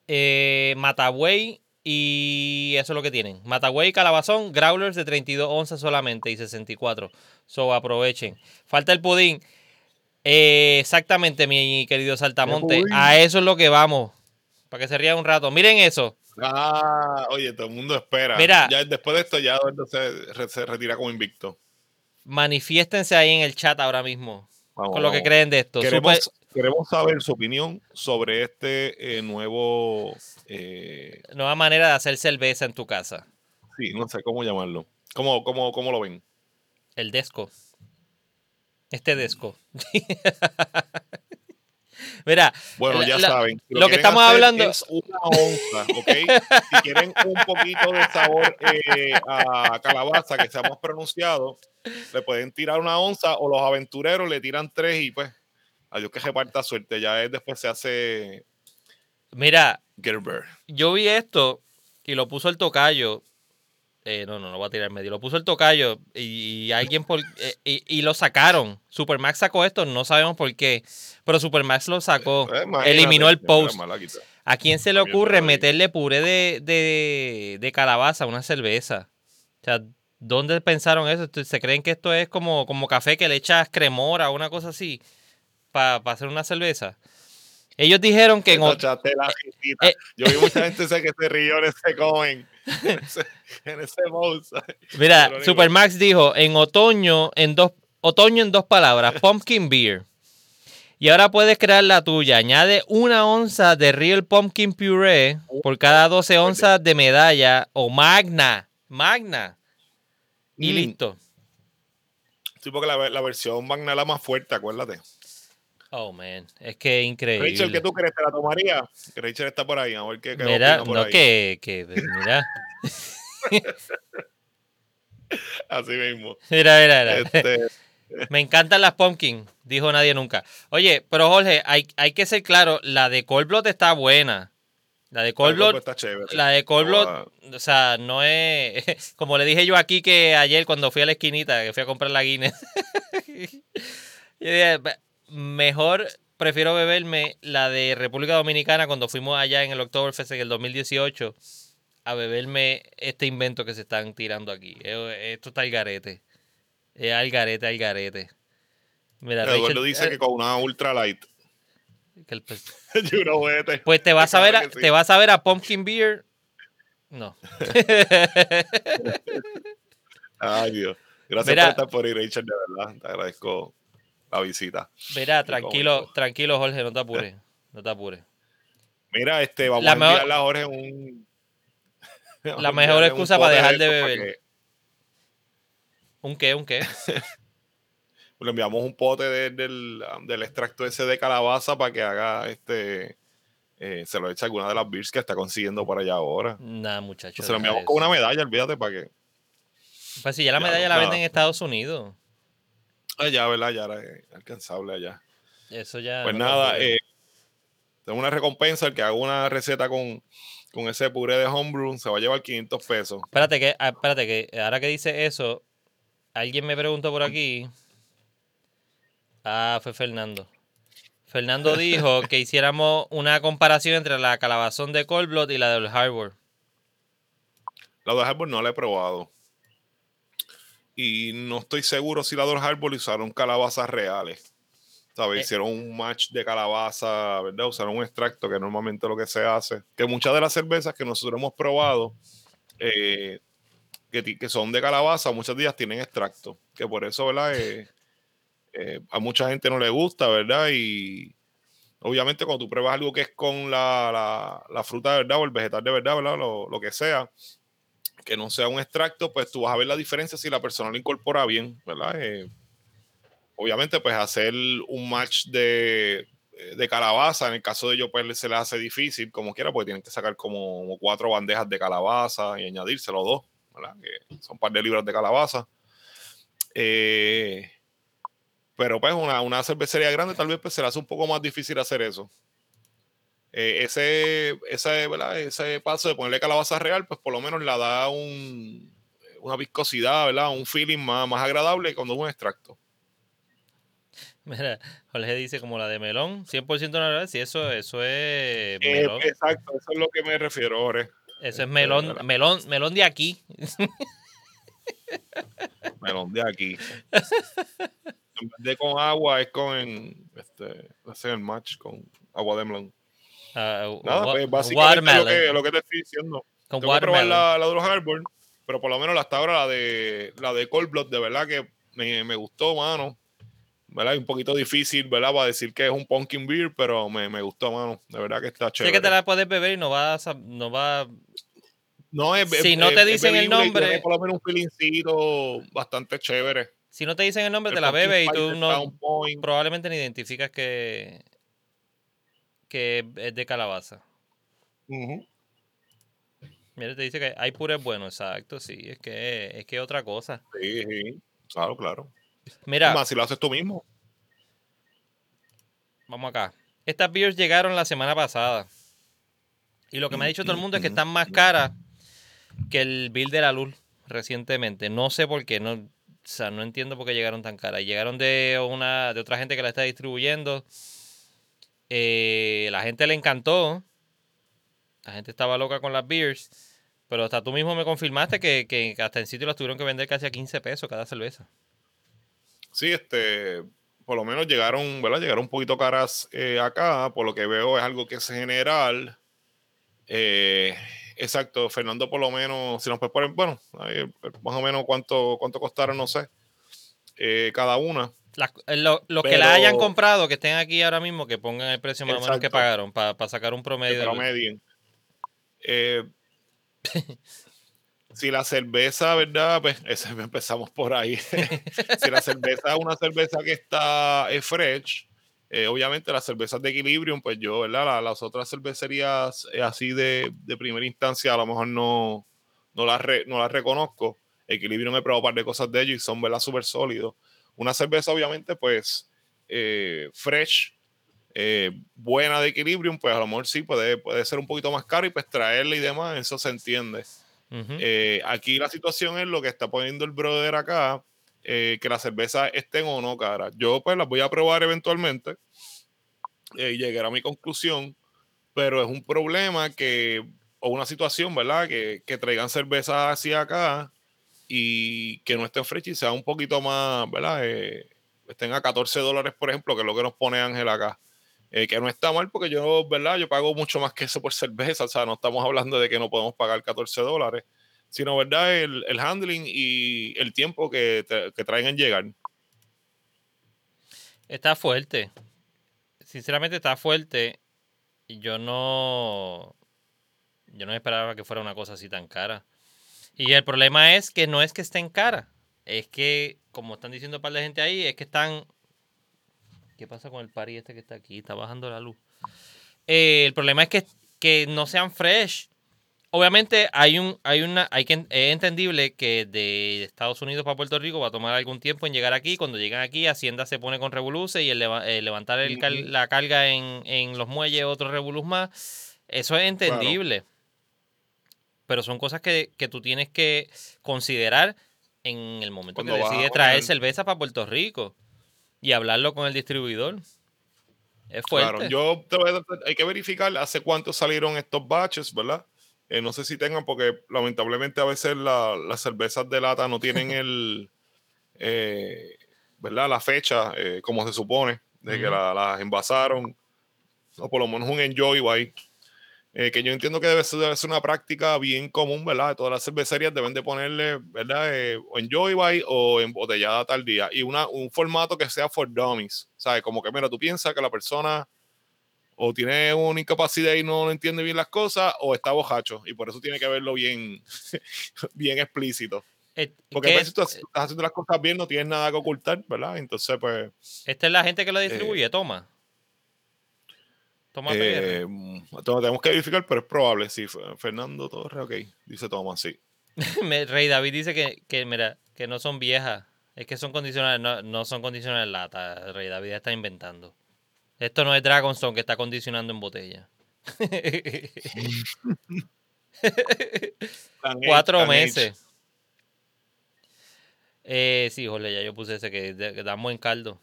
Eh, Matagüey y eso es lo que tienen. Matagüey y calabazón, growlers de 32 onzas solamente y 64. So aprovechen. Falta el pudín. Eh, exactamente, mi querido Saltamonte. A eso es lo que vamos. Para que se rían un rato. Miren eso. Ah, oye, todo el mundo espera. Mira. Ya después de esto, ya Eduardo se, se retira como invicto. Manifiéstense ahí en el chat ahora mismo. Vamos, con lo que creen de esto. Queremos, Super- queremos saber su opinión sobre este eh, nuevo. eh, nueva manera de hacer cerveza en tu casa. sí, no sé cómo llamarlo. ¿Cómo, cómo, cómo lo ven? El desco. Este desco. Mira, Bueno, ya la- saben. si lo que estamos hablando- Es una onza, ¿ok? si quieren un poquito de sabor eh, a calabaza que sea más pronunciado, le pueden tirar una onza o los aventureros le tiran tres y pues, adiós que reparta suerte. Ya es, después se hace mira, Gerber. yo vi esto y lo puso el tocayo. Eh, no, no, no voy a tirar en medio. Lo puso el tocayo y, y alguien por, eh, y, y lo sacaron. Supermax sacó esto, no sabemos por qué. Pero Supermax lo sacó. Eh, eliminó el post. ¿A quién se le ocurre meterle puré de, de, de calabaza a una cerveza? O sea, ¿dónde pensaron eso? ¿Se creen que esto es como, como café que le echas cremora o una cosa así para hacer una cerveza? Ellos dijeron que en, Te o- tachaste la jefita. eh. Yo vi mucha gente que se comen en ese, en ese ¿sabes? Mira, Supermax dijo en otoño en dos otoño en dos palabras, pumpkin beer. Y ahora puedes crear la tuya. Añade una onza de real pumpkin puree por cada 12 onzas de medalla o magna. Magna. Y Mm. listo. Sí, porque la, la versión Magna es la más fuerte, acuérdate. Oh, man. Es que es increíble. Rachel, ¿qué tú crees? ¿Te la tomaría? Que Rachel está por ahí, a ver qué, qué Mira, por no ahí. que, que, mira, Así mismo. mira, mira, mira. Este, Me encantan las pumpkin, dijo nadie nunca. Oye, pero Jorge, hay, hay que ser claro, la de Cold Blood está buena. La de Cold Blood, está chévere. la de Cold o sea, no es... Como le dije yo aquí que ayer cuando fui a la esquinita, que fui a comprar la Guinness. Yo dije, "Be- mejor prefiero beberme la de República Dominicana cuando fuimos allá en el Oktoberfest en el 2018 a beberme este invento que se están tirando aquí. Eh, Esto está al garete. Es al garete, al garete. Mira, Eduardo Rachel, dice eh, que con una ultra light. que el- pues, te- pues te vas a ver a, sí. te vas a ver a Pumpkin Beer. No. Ay, Dios. Gracias Mira. por estar por ahí, Rachel, de verdad. Te agradezco visita. Qué tranquilo, tranquilo, Jorge, no te apures. No te apures. Mira, este, vamos La a enviarle a Jorge un... La mejor excusa para dejar de para beber. que- ¿Un qué? ¿Un qué? Le enviamos un pote de- del, del extracto ese de calabaza para que haga este... eh, se lo eche a alguna de las beers que está consiguiendo por allá ahora. Nada, muchacho. Se lo enviamos con una medalla, olvídate, para que... Pues si ya la Ya, medalla la nada. venden en Estados Unidos. Allá, ¿verdad? Ya era alcanzable allá. Eso ya. Pues nada, eh, tengo una recompensa. El que haga una receta con, con ese puré de homebrew se va a llevar 500 pesos. Espérate que, ah, espérate que ahora que dice eso, alguien me preguntó por aquí. Ah, fue Fernando. Fernando dijo que hiciéramos una comparación entre la calabazón de Cold Blood y la del Harbor. La de Harbor no la he probado. Y no estoy seguro si la de Harbor usaron calabazas reales. ¿Sabes? Eh. Hicieron un match de calabaza, ¿verdad? Usaron un extracto que normalmente lo que se hace. Que muchas de las cervezas que nosotros hemos probado, eh, que, que son de calabaza, muchos días tienen extracto. Que por eso, ¿verdad? Eh, eh, a mucha gente no le gusta, ¿verdad? Y obviamente cuando tú pruebas algo que es con la, la- la fruta de verdad o el vegetal de verdad, ¿verdad? Lo, lo que sea, que no sea un extracto, pues tú vas a ver la diferencia si la persona lo incorpora bien, ¿verdad? Eh, obviamente, pues hacer un match de, de calabaza, en el caso de ellos, pues se les hace difícil, como quiera, porque tienen que sacar como, como cuatro bandejas de calabaza y añadírselo dos, ¿verdad? Que son un par de libras de calabaza. Eh, pero pues una, una cervecería grande tal vez pues, se le hace un poco más difícil hacer eso. Eh, ese, ese, ¿verdad? ese paso de ponerle calabaza real, pues por lo menos le da un, una viscosidad, ¿verdad? Un feeling más, más agradable cuando es un extracto. Mira, Jorge dice como la de melón, 100% natural. Si eso, eso es Eh, melón. exacto, eso es lo que me refiero, Ore. Eso es melón, melón, melón de aquí. Melón de aquí. en vez de con agua, es con este, es el match con agua de melón. Ah, Nada, pues básicamente lo watermelon. que, lo que te estoy diciendo. Con Tengo que probar la, la de los Harbor, pero por lo menos hasta ahora la de la de Cold Blood, de verdad que me, me gustó, mano. ¿Verdad? Un poquito difícil, ¿verdad? Va a decir que es un pumpkin beer, pero me, me gustó, mano. De verdad que está Sé chévere. que te la puedes beber y no vas a, no va No, es, Si es- no te es- es dicen el bebible y nombre- por lo menos un feelincito bastante chévere. si no te dicen el nombre El te la bebes y tú no probablemente ni identificas que que es de calabaza. Ujú. Mira, te dice que hay puré bueno, exacto, sí, es que es que otra cosa. Sí, sí. Claro, claro. Mira, Más si lo haces tú mismo. vamos acá. Estas beers llegaron la semana pasada. Y lo que me ha dicho todo el mundo es que están más caras que el bill de la luz recientemente. No sé por qué, no, o sea, no entiendo por qué llegaron tan caras. Llegaron de una de otra gente que la está distribuyendo. Eh, la gente le encantó. La gente estaba loca con las beers. Pero hasta tú mismo me confirmaste que, que hasta en sitio las tuvieron que vender casi a 15 pesos cada cerveza. Sí, este, por lo menos llegaron, ¿verdad? Llegaron un poquito caras eh, acá, por lo que veo es algo que es general. Eh, exacto, Fernando por lo menos, si nos poner, bueno, más o menos cuánto, cuánto costaron, no sé, cada una. Las- eh, lo- los que la hayan comprado, que estén aquí ahora mismo, que pongan el precio más o menos que pagaron para sacar un promedio. promedien. Eh, si la cerveza, ¿verdad? Pues ese- empezamos por ahí. si la cerveza es una cerveza que está eh, fresh, eh, obviamente las cervezas de Equilibrium, pues yo, ¿verdad? La- las otras cervecerías eh, así de, de primera instancia a lo mejor no, no, las, re- no las reconozco. Equilibrium he probado un par de cosas de ellos y son, ¿verdad? Súper sólidos. Una cerveza, obviamente, pues eh, fresh, eh, buena de Equilibrium, pues a lo mejor sí puede, puede ser un poquito más caro y pues traerla y demás, eso se entiende. Ujú. Eh, aquí la situación es lo que está poniendo el brother acá, eh, que las cervezas estén o no caras. Yo pues las voy a probar eventualmente eh, y llegar a mi conclusión, pero es un problema que, o una situación, ¿verdad? Que, que traigan cervezas así acá y que no estén fresh y sea un poquito más, ¿verdad? Eh, estén a 14 dólares, por ejemplo, que es lo que nos pone Ángel acá. Eh, que no está mal porque yo, ¿verdad? Yo pago mucho más que eso por cerveza, o sea, no estamos hablando de que no podemos pagar 14 dólares, sino, ¿verdad? El, handling y el tiempo que, te- que traen en llegar. Está fuerte. Sinceramente está fuerte. Y yo no. Yo no esperaba que fuera una cosa así tan cara. Y el problema es que no es que estén cara. Es que, como están diciendo un par de gente ahí, es que están. ¿Qué pasa con el pari este que está aquí? Está bajando la luz. Eh, el problema es que, que no sean fresh. Obviamente hay un, hay una, hay que es entendible que de Estados Unidos para Puerto Rico va a tomar algún tiempo en llegar aquí. Cuando llegan aquí, Hacienda se pone con revoluce y el, eh, levantar el la carga en, en los muelles, otro revoluz más. Eso es entendible. Pero son cosas que, que tú tienes que considerar en el momento Cuando que decides traer cerveza para Puerto Rico. y hablarlo con el distribuidor. Es fuerte. Claro, yo te voy a- hay que verificar hace cuánto salieron estos batches, ¿verdad? Eh, no sé si tengan, porque lamentablemente a veces la- las cervezas de lata no tienen el, eh, ¿verdad? La fecha eh, como se supone, de que la- las envasaron, o por lo menos un enjoy by, eh, que yo entiendo que debe ser, debe ser una práctica bien común, ¿verdad? Todas las cervecerías deben de ponerle, ¿verdad? Eh, o enjoy by o embotellada tal día. Y una, un formato que sea for dummies, ¿sabes? Como que, mira, tú piensas que la persona o tiene una incapacidad y no entiende bien las cosas, o está bojacho, y por eso tiene que verlo bien, bien explícito. Eh, Porque ¿qué a veces es? tú estás haciendo las cosas bien, no tienes nada que ocultar, ¿verdad? Entonces, pues, Esta es la gente que lo distribuye, toma. Toma eh, mm, entonces tenemos que verificar, pero es probable, sí. Fernando Torres, ok, dice Tomás, sí. Rey David dice que, que, mira, que no son viejas. Es que son condicionales, no, no son condicionales en lata. Rey David está inventando. Esto no es Dragonstone que está condicionando en botella. Cuatro meses. Eh, sí, Jorge, ya yo puse ese que, que dan buen caldo.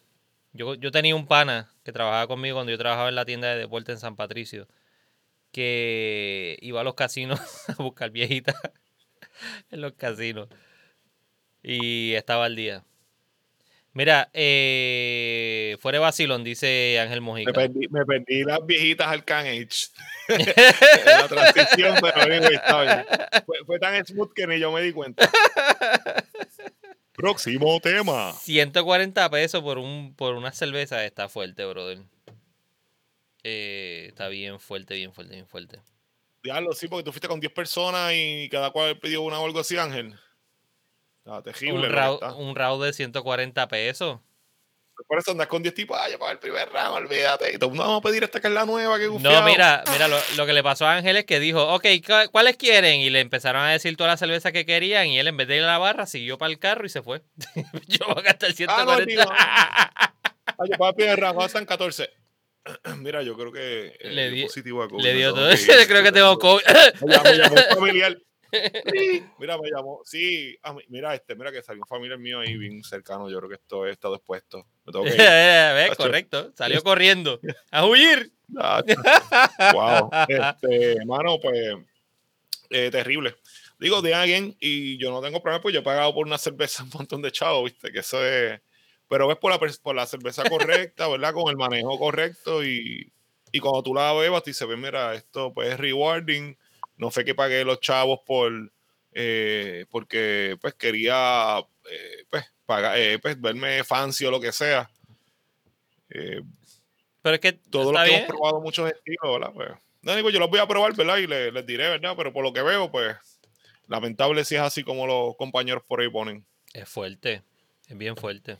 Yo, yo tenía un pana que trabajaba conmigo cuando yo trabajaba en la tienda de deporte en San Patricio, que iba a los casinos a buscar viejitas en los casinos. Y estaba al día. Mira, eh, fuera de vacilón, dice Ángel Mojica. Me perdí, me perdí las viejitas al Can Age. la transición, pero anyway, está bien. Fue, fue tan smooth que ni yo me di cuenta. Próximo tema. 140 pesos por un por una cerveza está fuerte, brother. Eh, está bien fuerte, bien fuerte, bien fuerte. Diablo, sí, porque tú fuiste con 10 personas y cada cual pidió una o algo así, Ángel. Está terrible. Un round, un round de 140 pesos. Por eso andas con 10 tipos, ay, para el primer round, olvídate. Y todo mundo vamos a pedir esta que es la nueva, que No, gufiado. mira, mira, lo, lo que le pasó a Ángel es que dijo, ok, ¿cu- ¿cuáles quieren? Y le empezaron a decir todas las cervezas que querían y él en vez de ir a la barra siguió para el carro y se fue. Yo voy a gastar Ah, no, 140. Ay, para el primer round, están 14. Mira, yo creo que eh, Le dio di- positivo a COVID, Le dio todo. ir. Creo que tengo COVID. Me llamó un familiar. Mira, me llamó. Sí, mí- mira, este, mira que salió un familiar mío ahí bien cercano. Yo creo que esto está expuesto. Me tengo que ir. ¿Ves? Tacho. Correcto. Salió corriendo. A huir. Wow. Este, mano, pues, eh, terrible. Digo, de alguien, y yo no tengo problema, pues yo he pagado por una cerveza un montón de chavos, ¿viste? Que eso es. Pero es por la, por la cerveza correcta, ¿verdad? Con el manejo correcto y, y cuando tú la bebas, te dice, "Ve, mira, esto pues es rewarding. No fue que pagué los chavos por. eh, porque pues quería eh, pues, pagar, eh, pues verme fancy o lo que sea. Eh, Pero es que todos los está que bien. hemos probado muchos estilos, ¿verdad? Pues, no, digo, yo los voy a probar, ¿verdad? Y le- les, diré, ¿verdad? Pero por lo que veo, pues, lamentable si es así como los compañeros por ahí ponen. Es fuerte, es bien fuerte.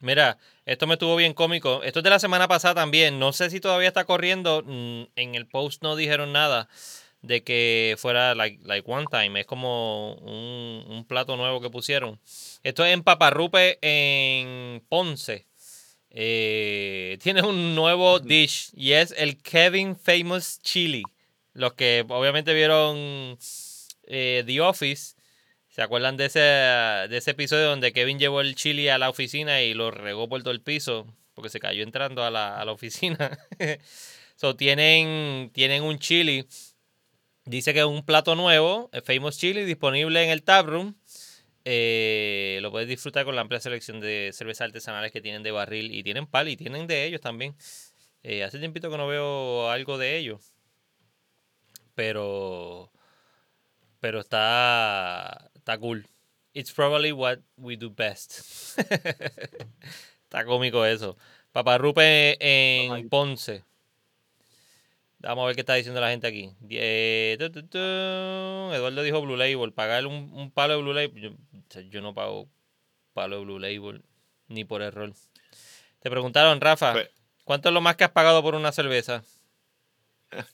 Mira, esto me estuvo bien cómico. Esto es de la semana pasada también. No sé si todavía está corriendo. mm, En el post no dijeron nada de que fuera like, like one time. Es como un, un plato nuevo que pusieron. Esto es en Paparrupe en Ponce. Eh, tiene un nuevo dish y es el Kevin Famous Chili. Los que obviamente vieron eh, The Office ¿Se acuerdan de ese, de ese episodio donde Kevin llevó el chili a la oficina y lo regó por todo el piso? Porque se cayó entrando a la, a la oficina. so, tienen, tienen un chili. Dice que es un plato nuevo, el Famous Chili, disponible en el Taproom. Eh, lo puedes disfrutar con la amplia selección de cervezas artesanales que tienen de barril y tienen pal y tienen de ellos también. Eh, hace tiempito que no veo algo de ellos. Pero pero está está cool. It's probably what we do best. está cómico eso. Paparrupe en Ponce. Vamos a ver qué está diciendo la gente aquí. Die- tu, tu, tu. Eduardo dijo Blue Label. Pagar un, un palo de Blue Label. Yo, yo no pago palo de Blue Label ni por error. Te preguntaron, Rafa, Pues- ¿cuánto es lo más que has pagado por una cerveza?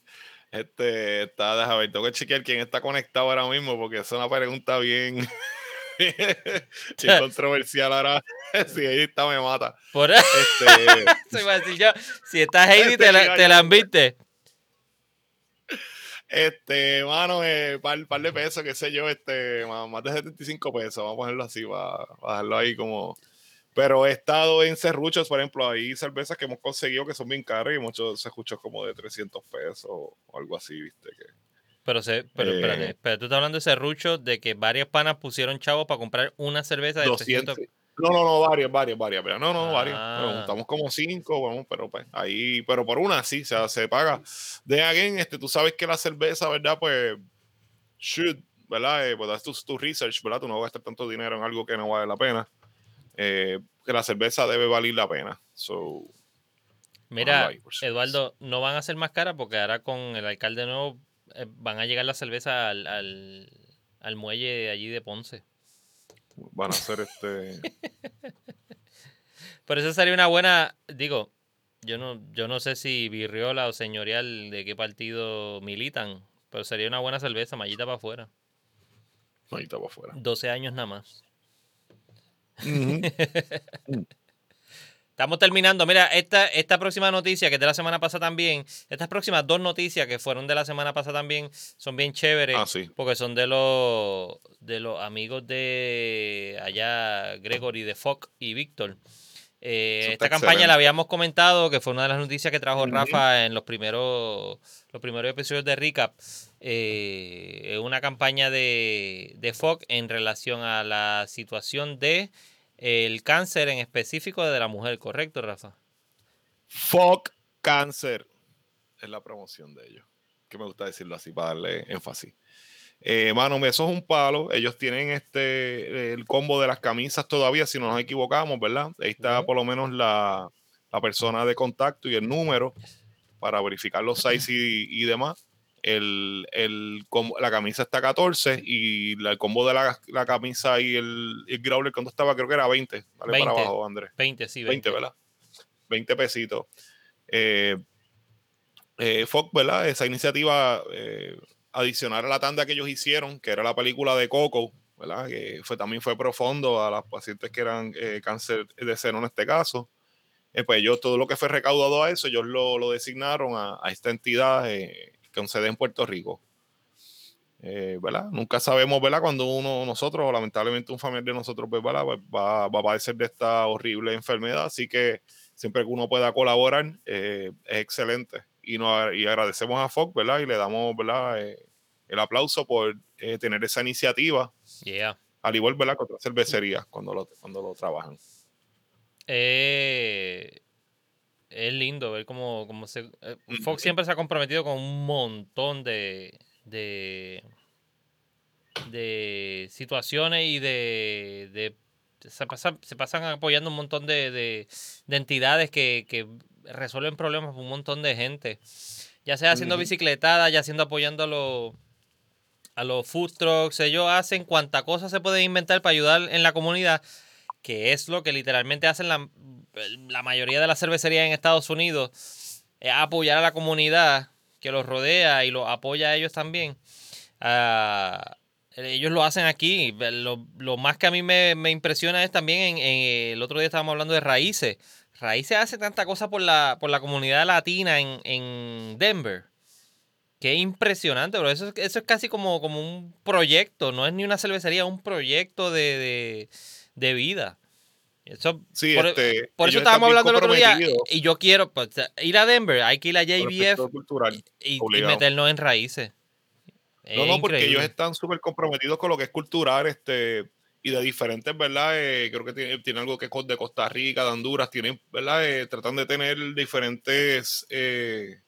Este, está, déjame ver, tengo que chequear quién está conectado ahora mismo porque es una pregunta bien, bien controversial ahora. si ahí está, me mata. Por Este, yo. Si estás Heidi, te la, Este, te la enviste. Este, mano, eh, par, par de pesos, qué sé yo, este, más, de 75 pesos, vamos a ponerlo así, para, para dejarlo ahí como... Pero he estado en serruchos, por ejemplo, hay cervezas que hemos conseguido que son bien caras y muchos serruchos como de 300 pesos o algo así, ¿viste? Que, pero, se, pero Eh. espérate, pero tú estás hablando de serrucho de que varias panas pusieron chavos para comprar una cerveza de 200. 300. No, no, no, varias, varias, varias. pero No, no, varias. Ah. Pero juntamos como cinco, bueno, pero pues ahí, pero por una sí, o sea, se paga. De again, este, tú sabes que la cerveza, ¿verdad? Pues, should, ¿verdad? Eh, pues tu, tu research, ¿verdad? Tú no vas a gastar tanto dinero en algo que no vale la pena. Eh, que la cerveza debe valer la pena. So, Mira, Eduardo, no van a ser más caras porque ahora con el alcalde nuevo eh, van a llegar las cervezas al, al, al muelle allí de Ponce. Van a hacer este. Pero eso sería una buena, digo, yo no, yo no sé si Virriola o Señorial de qué partido militan, pero sería una buena cerveza, mallita para afuera. Está para afuera. 12 años nada más. Estamos terminando. Mira, esta, esta próxima noticia, que es de la semana pasada también, estas próximas dos noticias que fueron de la semana pasada también, son bien chéveres. Ah, sí. Porque son de los, de los amigos de allá, Gregory, de Fox y Víctor. Eh, esta campaña excelente. la habíamos comentado, que fue una de las noticias que trajo. Rafa en los primeros, los primeros episodios de Recap. Eh, es una campaña de, de Fox en relación a la situación de el cáncer en específico de la mujer, ¿correcto, Rafa? Fuck cáncer. Es la promoción de ellos. Que me gusta decirlo así para darle énfasis. Eh, mano, eso es un palo. Ellos tienen este el combo de las camisas todavía, si no nos equivocamos, ¿verdad? Ahí está por lo menos la, la persona de contacto y el número para verificar los sizes y, y demás. El, el combo- la camisa está a 14 y la- el combo de la, la camisa y el, el growler, ¿cuánto estaba? Creo que era 20. Dale 20. para abajo, Andrés. 20, sí, 20, 20. ¿verdad? 20 pesitos. Eh, eh, Fox, ¿verdad? Esa iniciativa eh, adicional a la tanda que ellos hicieron, que era la película de Coco, ¿verdad? Que fue, también fue profundo a las pacientes que eran eh, cáncer de seno en este caso. Eh, pues ellos, todo lo que fue recaudado a eso, ellos lo, lo designaron a, a esta entidad eh, con sede en Puerto Rico. Eh, ¿verdad? Nunca sabemos, ¿verdad? Cuando uno, nosotros, o lamentablemente un familiar de nosotros, pues, ¿verdad? Pues, va, va a padecer de esta horrible enfermedad. Así que siempre que uno pueda colaborar, eh, es excelente. Y, nos, y agradecemos a Fox, ¿verdad? Y le damos, ¿verdad? Eh, el aplauso por eh, tener esa iniciativa, Yeah. al igual, ¿verdad? Que otras cervecerías cuando lo, cuando lo trabajan. Eh, es lindo ver cómo, cómo se... eh. Fox siempre se ha comprometido con un montón de... de de situaciones y de, de- se, pasan, se pasan apoyando un montón de, de- de entidades que, que resuelven problemas para un montón de gente. Ya sea haciendo bicicletadas, ya haciendo apoyando a los a los food trucks, ellos hacen cuanta cosa se puede inventar para ayudar en la comunidad, que es lo que literalmente hacen la, la mayoría de las cervecerías en Estados Unidos, es apoyar a la comunidad que los rodea y los apoya a ellos también. Ah, ellos lo hacen aquí. Lo, lo más que a mí me, me impresiona es también, en, el otro día estábamos hablando de Raíces. Raíces hace tanta cosa por la, por la comunidad latina en, en Denver. Es impresionante, pero eso, es- eso es casi como, como un proyecto, no es ni una cervecería, es un proyecto de, de, de vida. Eso, Sí, por, este, por eso estábamos hablando el otro día. Y yo quiero pues, ir a Denver, hay que ir a JBF cultural. y, meternos en raíces. No, Es no, porque increíble. ellos están súper comprometidos con lo que es cultural, este, y de diferentes, ¿verdad? Eh, creo que tiene, tiene algo que es de Costa Rica, de Honduras, tienen, ¿verdad? Eh, tratan de tener diferentes eh,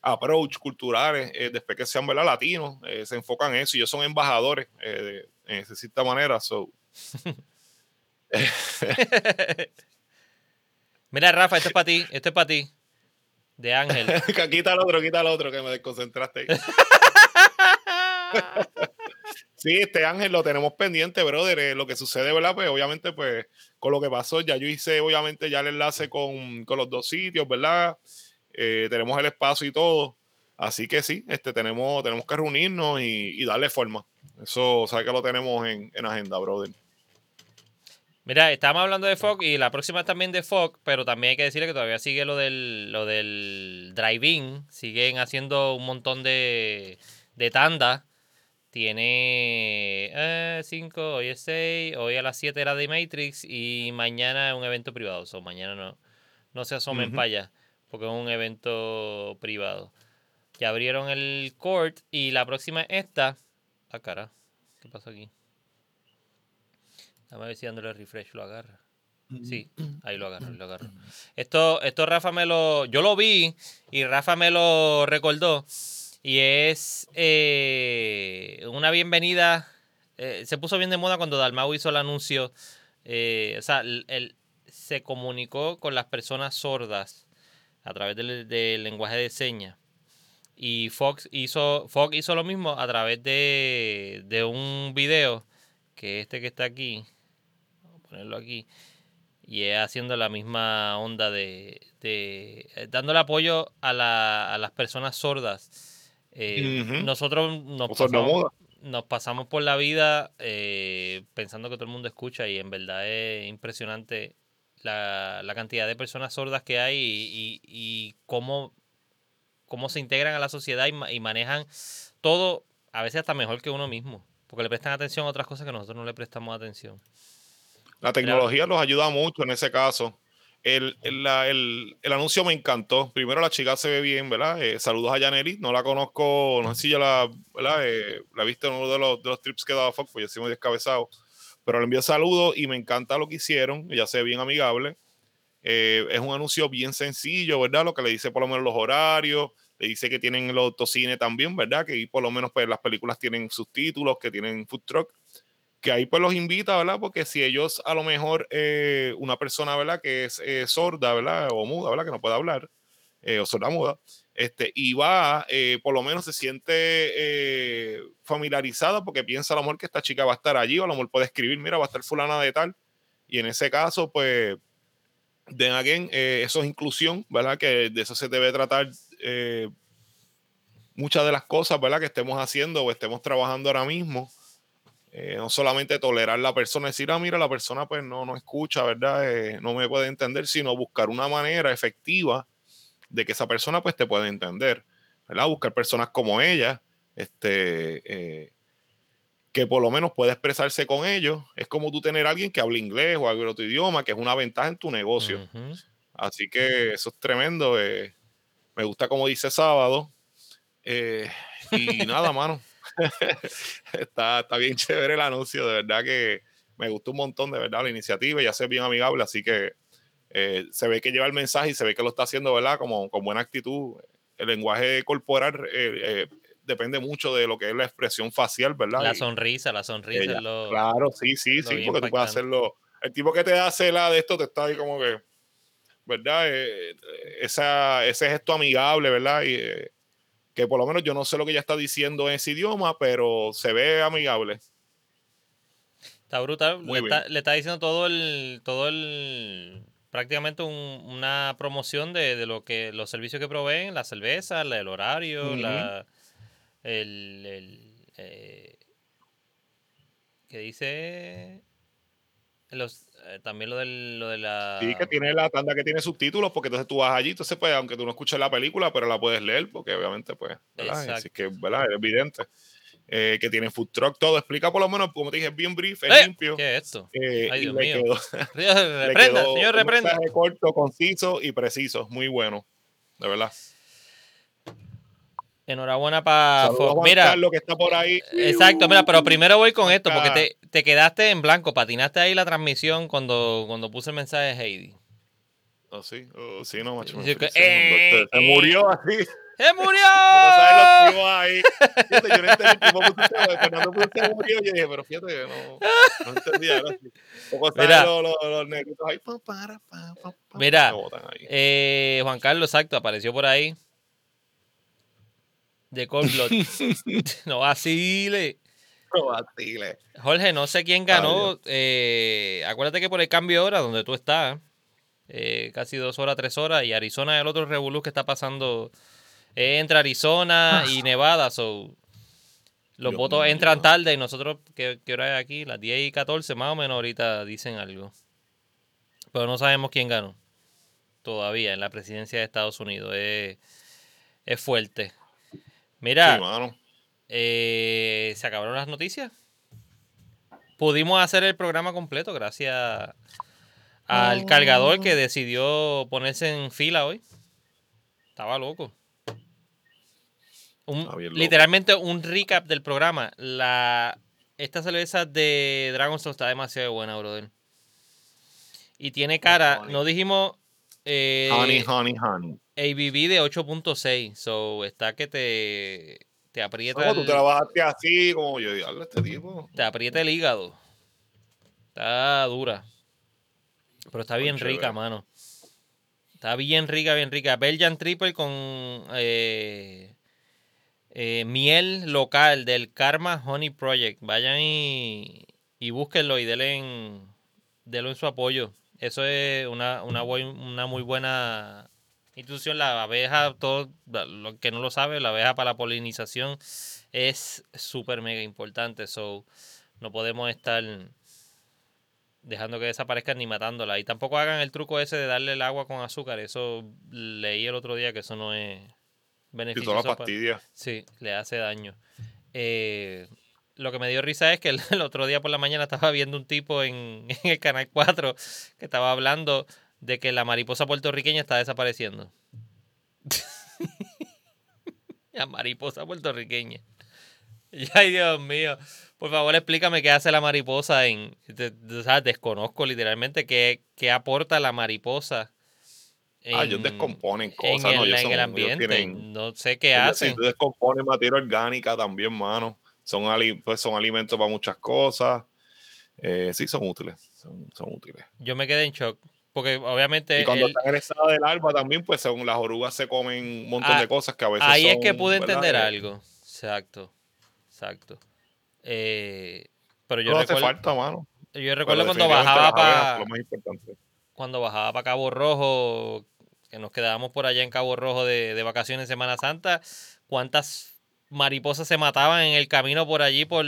approach culturales, eh, después que sean, ¿verdad? Latinos, se enfocan en eso, y ellos son embajadores de, en cierta manera, so. Mira, Rafa, este es para ti, este es para ti. De Ángel. quita el otro, quita el otro, que me desconcentraste. Sí, este Ángel lo tenemos pendiente, brother. Eh, lo que sucede, ¿verdad? Pues obviamente, pues con lo que pasó, ya yo hice, obviamente, ya el enlace con, con los dos sitios, ¿verdad? Eh, tenemos el espacio y todo. Así que sí, este, tenemos, tenemos que reunirnos y, y darle forma. Eso, sabe que lo tenemos en, en agenda, brother. Mira, estamos hablando de Fog y la próxima es también de Fog, pero también hay que decirle que todavía sigue lo del, lo del drive-in. Siguen haciendo un montón de, de tandas tiene 5, eh, hoy es 6, hoy a las 7 era de Matrix y mañana es un evento privado. O mañana no, no se asomen para allá, porque es un evento privado. Ya abrieron el court y la próxima es esta. Ah, cara. ¿Qué pasa aquí? Dame ver si dándole refresh lo agarra. Sí, ahí lo agarro, lo agarro. Esto, esto Rafa me lo. Yo lo vi y Rafa me lo recordó. Y es eh, una bienvenida. Eh, se puso bien de moda cuando Dalmau hizo el anuncio. Eh, o sea, él, se comunicó con las personas sordas a través del, lenguaje de señas. Y Fox hizo, Fox hizo lo mismo a través de, de un video, que este que está aquí, a ponerlo aquí, y es haciendo la misma onda de, de dándole apoyo a, la, a las personas sordas. Eh, nosotros nos pasamos, por la vida eh, pensando que todo el mundo escucha y en verdad es impresionante la, cantidad de personas sordas que hay y, cómo, cómo se integran a la sociedad y, manejan todo, a veces hasta mejor que uno mismo, porque le prestan atención a otras cosas que nosotros no le prestamos atención. La tecnología los ayuda mucho en ese caso. El, el, anuncio me encantó. Primero, la chica se ve bien, ¿verdad? Eh, saludos a Janely. No la conozco, no sé si ya la, ¿verdad? Eh, la viste en uno de los, de los trips que daba Fox, pues ya estoy muy descabezado. Pero le envío saludos y me encanta lo que hicieron. Ella se ve bien amigable. Eh, es un anuncio bien sencillo, ¿verdad? Lo que le dice por lo menos los horarios. Le dice que tienen el autocine también, ¿verdad? Que por lo menos pues, las películas tienen subtítulos, que tienen food truck que ahí pues los invita, ¿verdad? Porque si ellos a lo mejor eh, una persona, ¿verdad? Que es eh, sorda, ¿verdad? O muda, ¿verdad? Que no puede hablar, eh, o sorda muda, este, y va, por lo menos se siente familiarizada porque piensa a lo mejor que esta chica va a estar allí, o a lo mejor puede escribir, mira, va a estar fulana de tal, y en ese caso, pues, de again, eso es inclusión, ¿verdad? Que de eso se debe tratar muchas de las cosas, ¿verdad? Que estemos haciendo o estemos trabajando ahora mismo eh, no solamente tolerar la persona, decir, ah, mira, la persona pues no, no escucha, ¿verdad? Eh, no me puede entender, sino buscar una manera efectiva de que esa persona pues te pueda entender, ¿verdad? Buscar personas como ella, este, eh, que por lo menos pueda expresarse con ellos. Es como tú tener a alguien que hable inglés o algún otro idioma, que es una ventaja en tu negocio. Así que eso es tremendo. me gusta como dice sábado. y nada, mano. Está, está bien chévere el anuncio, de verdad que me gustó un montón, de verdad, la iniciativa, ya sé bien amigable, así que eh, se ve que lleva el mensaje y se ve que lo está haciendo, ¿verdad? Como con buena actitud. El lenguaje corporal eh, eh, depende mucho de lo que es la expresión facial, ¿verdad? La sonrisa, la sonrisa. claro, sí, sí, sí, porque tú puedes hacerlo. El tipo que te hace la de esto te está ahí como que, ¿verdad? esa, ese gesto amigable, ¿verdad? Y que por lo menos yo no sé lo que ella está diciendo en ese idioma, pero se ve amigable. Está brutal. Le está, diciendo todo el, todo el, prácticamente una promoción de, lo que los servicios que proveen, la cerveza, el horario, la, el, el eh, que dice los, eh, también lo, del, lo de la. Sí, que tiene la tanda que tiene subtítulos, porque entonces tú vas allí, entonces, pues, aunque tú no escuches la película, pero la puedes leer, porque obviamente, pues, ¿verdad? Así que, ¿verdad? Es evidente. Eh, que tiene food truck, todo. Explica por lo menos, como te dije, bien brief, es ¡Eh! limpio. ¿Qué es esto? Ay, Dios mío. Quedó, reprenda, señor, reprenda. Un corto, conciso y preciso. Muy bueno, de verdad. Enhorabuena para Mira, lo que está por ahí. Exacto, mira, pero primero voy con esto, porque te, te, quedaste en blanco, patinaste ahí la transmisión cuando, cuando puse el mensaje de Heidi. Oh, sí, oh, sí, no, macho. se, eh, murió así. ¡Se murió! sabes los ahí. Fíjate, yo no entendí, tipo Fernando se murió, yo dije, pero fíjate que no, no entendía. Era así. Mira, los, los, los negritos ahí, pa, para, pa, pa, Mira, eh, Juan Carlos, exacto, apareció por ahí de Cold no vacile. No vacile. Jorge, no sé quién ganó. Eh, acuérdate que por el cambio de hora donde tú estás, eh, casi dos horas, tres horas, y Arizona es el otro revolú que está pasando entre Arizona y Nevada. So, los votos entran tarde y nosotros, ¿qué, hora es aquí? Las 10 y 14 más o menos ahorita dicen algo. Pero no sabemos quién ganó todavía en la presidencia de Estados Unidos. es fuerte. Mira, Eh, se acabaron las noticias. Pudimos hacer el programa completo gracias al cargador que decidió ponerse en fila hoy. Estaba loco. Un- literalmente un recap del programa. La, esta cerveza de Dragonstone está demasiado buena, brother. Y tiene cara, no dijimos eh, Honey, honey, honey. ABV de 8.6. So está que te, te aprieta. No, tú el- te la bajaste así, como yo diablo, este tipo. te aprieta el hígado. Está dura. Pero está bien rica, mano. Está bien rica, bien rica. Belgian Triple con eh, eh, miel local del Karma Honey Project. Vayan y, y búsquenlo y denle en, denle en su apoyo. Eso es una, una, una muy buena institución. La abeja, todo lo que no lo sabe, la abeja para la polinización es súper mega importante. So, no podemos estar dejando que desaparezcan ni matándola. Y tampoco hagan el truco ese de darle el agua con azúcar. Eso leí el otro día que eso no es Y beneficioso. las pa- pastillas. Sí, le hace daño. Eh, lo que me dio risa es que el, el otro día por la mañana estaba viendo un tipo en, en el canal 4 que estaba hablando de que la mariposa puertorriqueña está desapareciendo. la mariposa puertorriqueña. Ay, Dios mío. Por favor, explícame qué hace la mariposa en. de- de- ¿sabes? Desconozco literalmente qué, qué aporta la mariposa. Ah, ellos en- descomponen en cosas, ¿no? el, Ellos en son- el ellos ambiente. tienen- No sé qué ellos, hacen. Si tú descompones materia orgánica también, mano. Son, ali- pues son alimentos para muchas cosas. Eh, sí, son útiles. Son, son útiles. Yo me quedé en shock. Porque obviamente. Y cuando él- están en estado del alba también, pues son, las orugas se comen un montón Ah, de cosas que a veces ahí es que pude entender Eh, algo. Exacto. Exacto. Eh, pero yo No hace recuerdo, falta, mano. yo recuerdo cuando bajaba para cuando bajaba para Cabo Rojo, que nos quedábamos por allá en Cabo Rojo de, de vacaciones en Semana Santa, cuántas mariposas se mataban en el camino por allí por,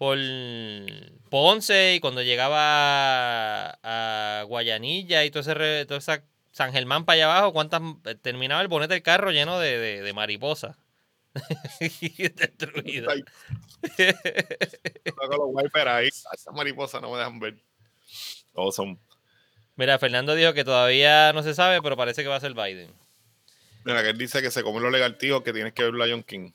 por Ponce y cuando llegaba a, Guayanilla y todo ese, re- toda esa San Germán para allá abajo, cuántas terminaba el bonete del carro lleno de, de, de mariposas. Wipers ahí. Esas mariposas no me dejan ver. Todos son. Mira, Fernando dijo que todavía no se sabe, pero parece que va a ser Biden. Mira, que él dice que se comen los legaltijos que tienes que ver Lion King.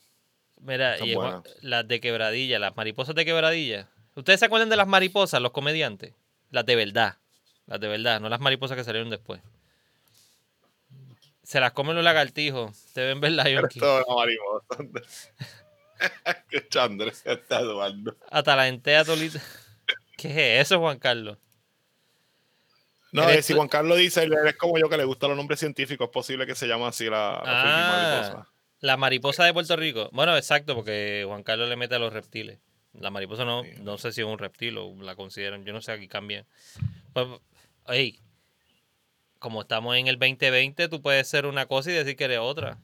Mira, y las de quebradilla, las mariposas de quebradilla. ¿Ustedes se acuerdan de las mariposas, los comediantes? Las de verdad. Las de verdad, no las mariposas que salieron después. Se las comen los lagartijos. Deben ver Lion King. Esto es una mariposa. Qué chandre está Eduardo. Hasta la entea tolita. ¿Qué es eso, Juan Carlos? No, eh, si Juan Carlos dice, es como yo que le gustan los nombres científicos, es posible que se llame así la, Ah, mariposa. La mariposa de Puerto Rico. Bueno, exacto, porque Juan Carlos le mete a los reptiles. La mariposa no, no sé si es un reptil o la consideran. Yo no sé, aquí cambian. Pues, ey, como estamos en el 2020, tú puedes ser una cosa y decir que eres otra.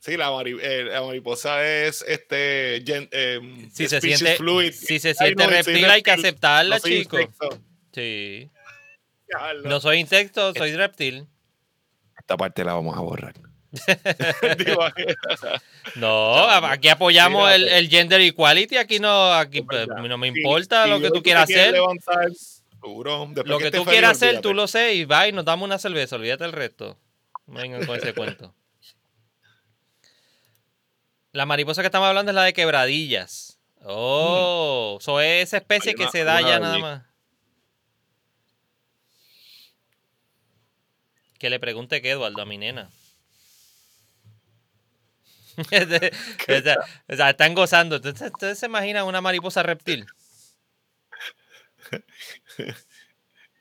Sí, la, mari- eh, la mariposa es este gen- eh, Si se species siente, fluid. si se Ay, siente no, reptil, hay que aceptarla, no soy chico. insecto. Sí. No soy insecto, soy reptil. Esta parte la vamos a borrar. No, aquí apoyamos el, pues. el gender equality. Aquí no, aquí pues, no me importa lo que tú quieras hacer. levantar, seguro, después Lo que tú feliz, quieras hacer, tú lo sé y va y nos damos una cerveza. Olvídate el resto. Vengan con ese cuento. La mariposa que estamos hablando es la de quebradillas. Oh, so es esa especie que se da ya nada más. Que le pregunte que Eduardo a mi nena. O sea, o sea, están gozando. ¿Ustedes ustedes se imaginan una mariposa reptil?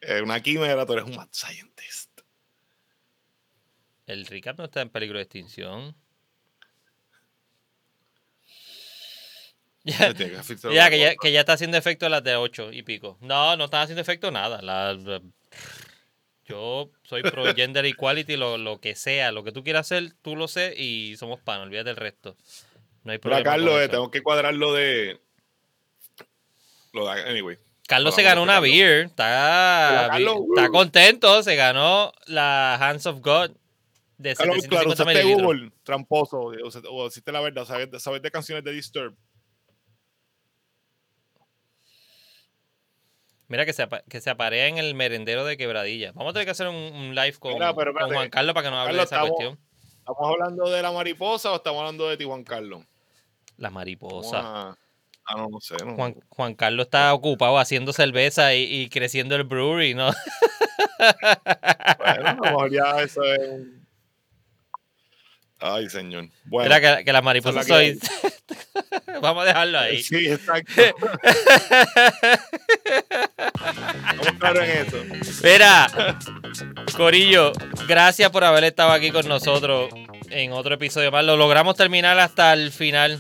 Eh, una quimera, tú eres un mad scientist. El Ricard no está en peligro de extinción. Ya, que ya, que, ya, cosa. que ya está haciendo efecto las de 8 y pico. No, no están haciendo efecto nada. La- la- yo soy pro gender equality, lo, lo que sea, lo que tú quieras hacer, tú lo sé y somos pan, olvídate del resto. No hay problema. Carlos, con eh, tengo que cuadrar lo de. Lo de. Anyway. Carlos se ganó una Carlos. beer, está, Hola, Carlos. está contento, se ganó la Hands of God. de Claro, 750 claro, usaste. Google, tramposo, o, sea, o deciste la verdad, sabes, sabes de canciones de Disturb. Mira que se, que se aparea en el merendero de Quebradilla. Vamos a tener que hacer un, un live con, Mira, pero con. Juan Carlos para que nos hable Carlos, de esa estamos- cuestión. ¿Estamos hablando de la mariposa o estamos hablando de ti, Juan Carlos? La mariposa. Ah, no, no sé. No. Juan, Juan Carlos está ocupado haciendo cerveza y, y creciendo el brewery, ¿no? Bueno, a lo mejor ya eso es Ay, señor. Bueno, Mira que, que la mariposa esa es soy. Vamos a dejarlo ahí. sí, exacto. Vamos claro en eso. Mira, Corillo, gracias por haber estado aquí con nosotros en otro episodio más. Lo logramos terminar hasta el final.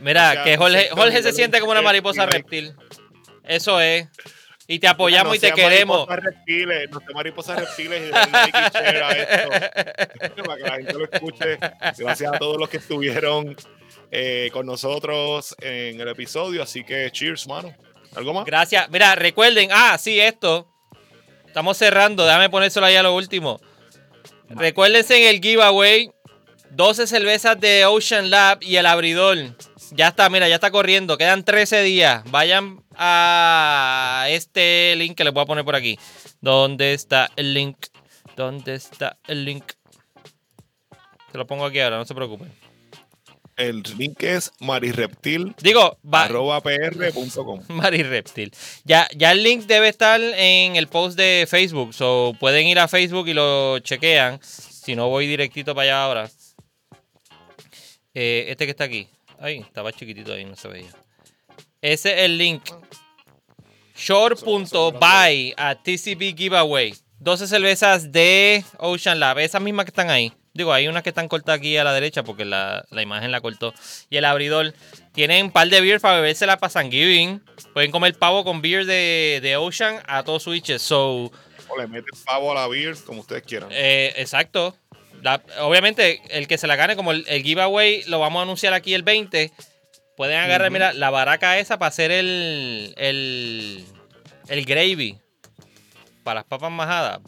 Mira, que Jorge, se siente como una mariposa reptil. Eso es. Y te apoyamos No y te queremos. mariposas reptiles, no sea mariposas reptiles y esto para que la gente lo escuche. Gracias a todos los que estuvieron eh, con nosotros en el episodio. Así que cheers, mano. ¿Algo más? Gracias. Mira, recuerden, ah, sí, esto. Estamos cerrando, déjame ponérselo ahí a lo último. Recuérdense en el giveaway 12 cervezas de Ocean Lab y el abridor. Ya está, mira, ya está corriendo. Quedan 13 días. Vayan a este link que les voy a poner por aquí. ¿Dónde está el link? ¿Dónde está el link? Se lo pongo aquí ahora, no se preocupen. El link es marirreptil.com. Digo, va, Mari Reptil. Ya, ya el link debe estar en el post de Facebook. So pueden ir a Facebook y lo chequean. Si no, voy directito para allá ahora. Eh, este que está aquí. Ay, estaba chiquitito ahí, no se veía. Ese es el link. Short.buy a TCB Giveaway. 12 cervezas de Ocean Lab. Esas mismas que están ahí. Digo, hay unas que están cortadas aquí a la derecha porque la, la imagen la cortó. Y el abridor. Tienen un par de beers para bebérsela para Thanksgiving. Pueden comer pavo con beer de, de Ocean a todos switches. So, O le meten pavo a la beer, como ustedes quieran. eh, exacto. La- obviamente, el que se la gane, como el, el giveaway lo vamos a anunciar aquí el 20, pueden agarrar, mira, la baraca esa para hacer el, el, el gravy. Para las papas majadas.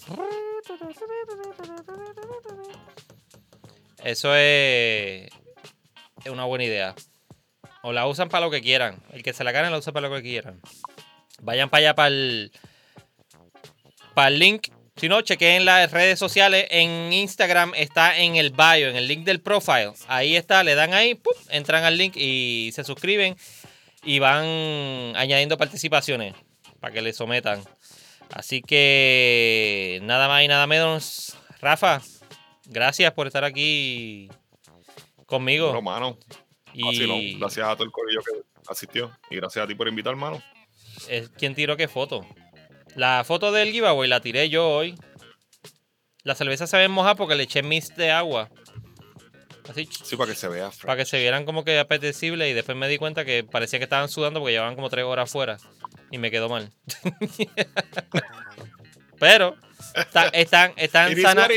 Eso es, una buena idea. O la usan para lo que quieran. El que se la gane la usa para lo que quieran. Vayan para allá para el, para el link. Si no, chequen las redes sociales. En Instagram está en el bio, en el link del profile. Ahí está, le dan ahí, entran al link y se suscriben. Y van añadiendo participaciones para que le sometan. Así que nada más y nada menos. Rafa, gracias por estar aquí conmigo. Bueno, mano, vacilón. Y Gracias a todo el corillo que asistió. Y gracias a ti por invitar, hermano. es quien tiró qué foto. La foto del giveaway la tiré yo hoy. La cerveza se ve mojada porque le eché mist de agua. Así, Sí, para que se vea. para que se vieran como que apetecible. Y después me di cuenta que parecía que estaban sudando porque llevaban como tres horas fuera. Y me quedó mal. Pero está- están, están sanas.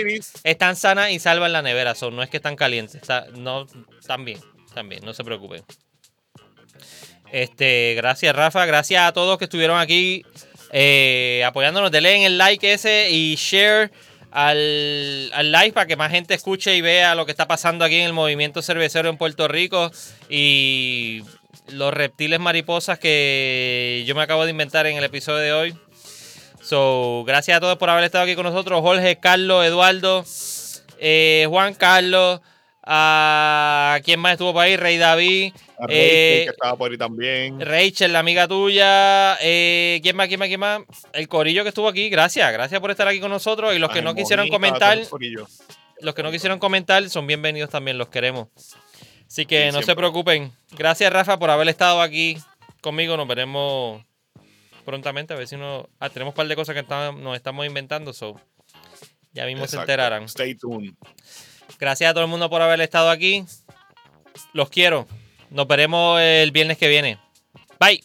Están sanas y salvas en la nevera. Son, no es que están calientes. Está, no, están bien. Están bien. No se preocupen. Este, gracias, Rafa. Gracias a todos que estuvieron aquí eh, apoyándonos. Denle en el like ese y share al, al live para que más gente escuche y vea lo que está pasando aquí en el movimiento cervecero en Puerto Rico. Y los reptiles mariposas que yo me acabo de inventar en el episodio de hoy. So, gracias a todos por haber estado aquí con nosotros. Jorge, Carlos, Eduardo, eh, Juan Carlos, a quién más estuvo por ahí, Rey David, A Rachel, eh, que estaba por ahí también. Rachel, la amiga tuya, eh, quién más, quién más, quién más, el corillo que estuvo aquí, gracias, gracias por estar aquí con nosotros y los que Ay, no quisieron comentar, los que no quisieron comentar son bienvenidos también, los queremos. Así que Sí, no se preocupen. Gracias Rafa por haber estado aquí conmigo, nos veremos prontamente, a ver si no... Ah, tenemos un par de cosas que estamos- nos estamos inventando, so ya mismo se enterarán. Stay tuned. Gracias a todo el mundo por haber estado aquí. Los quiero. Nos veremos el viernes que viene. Bye.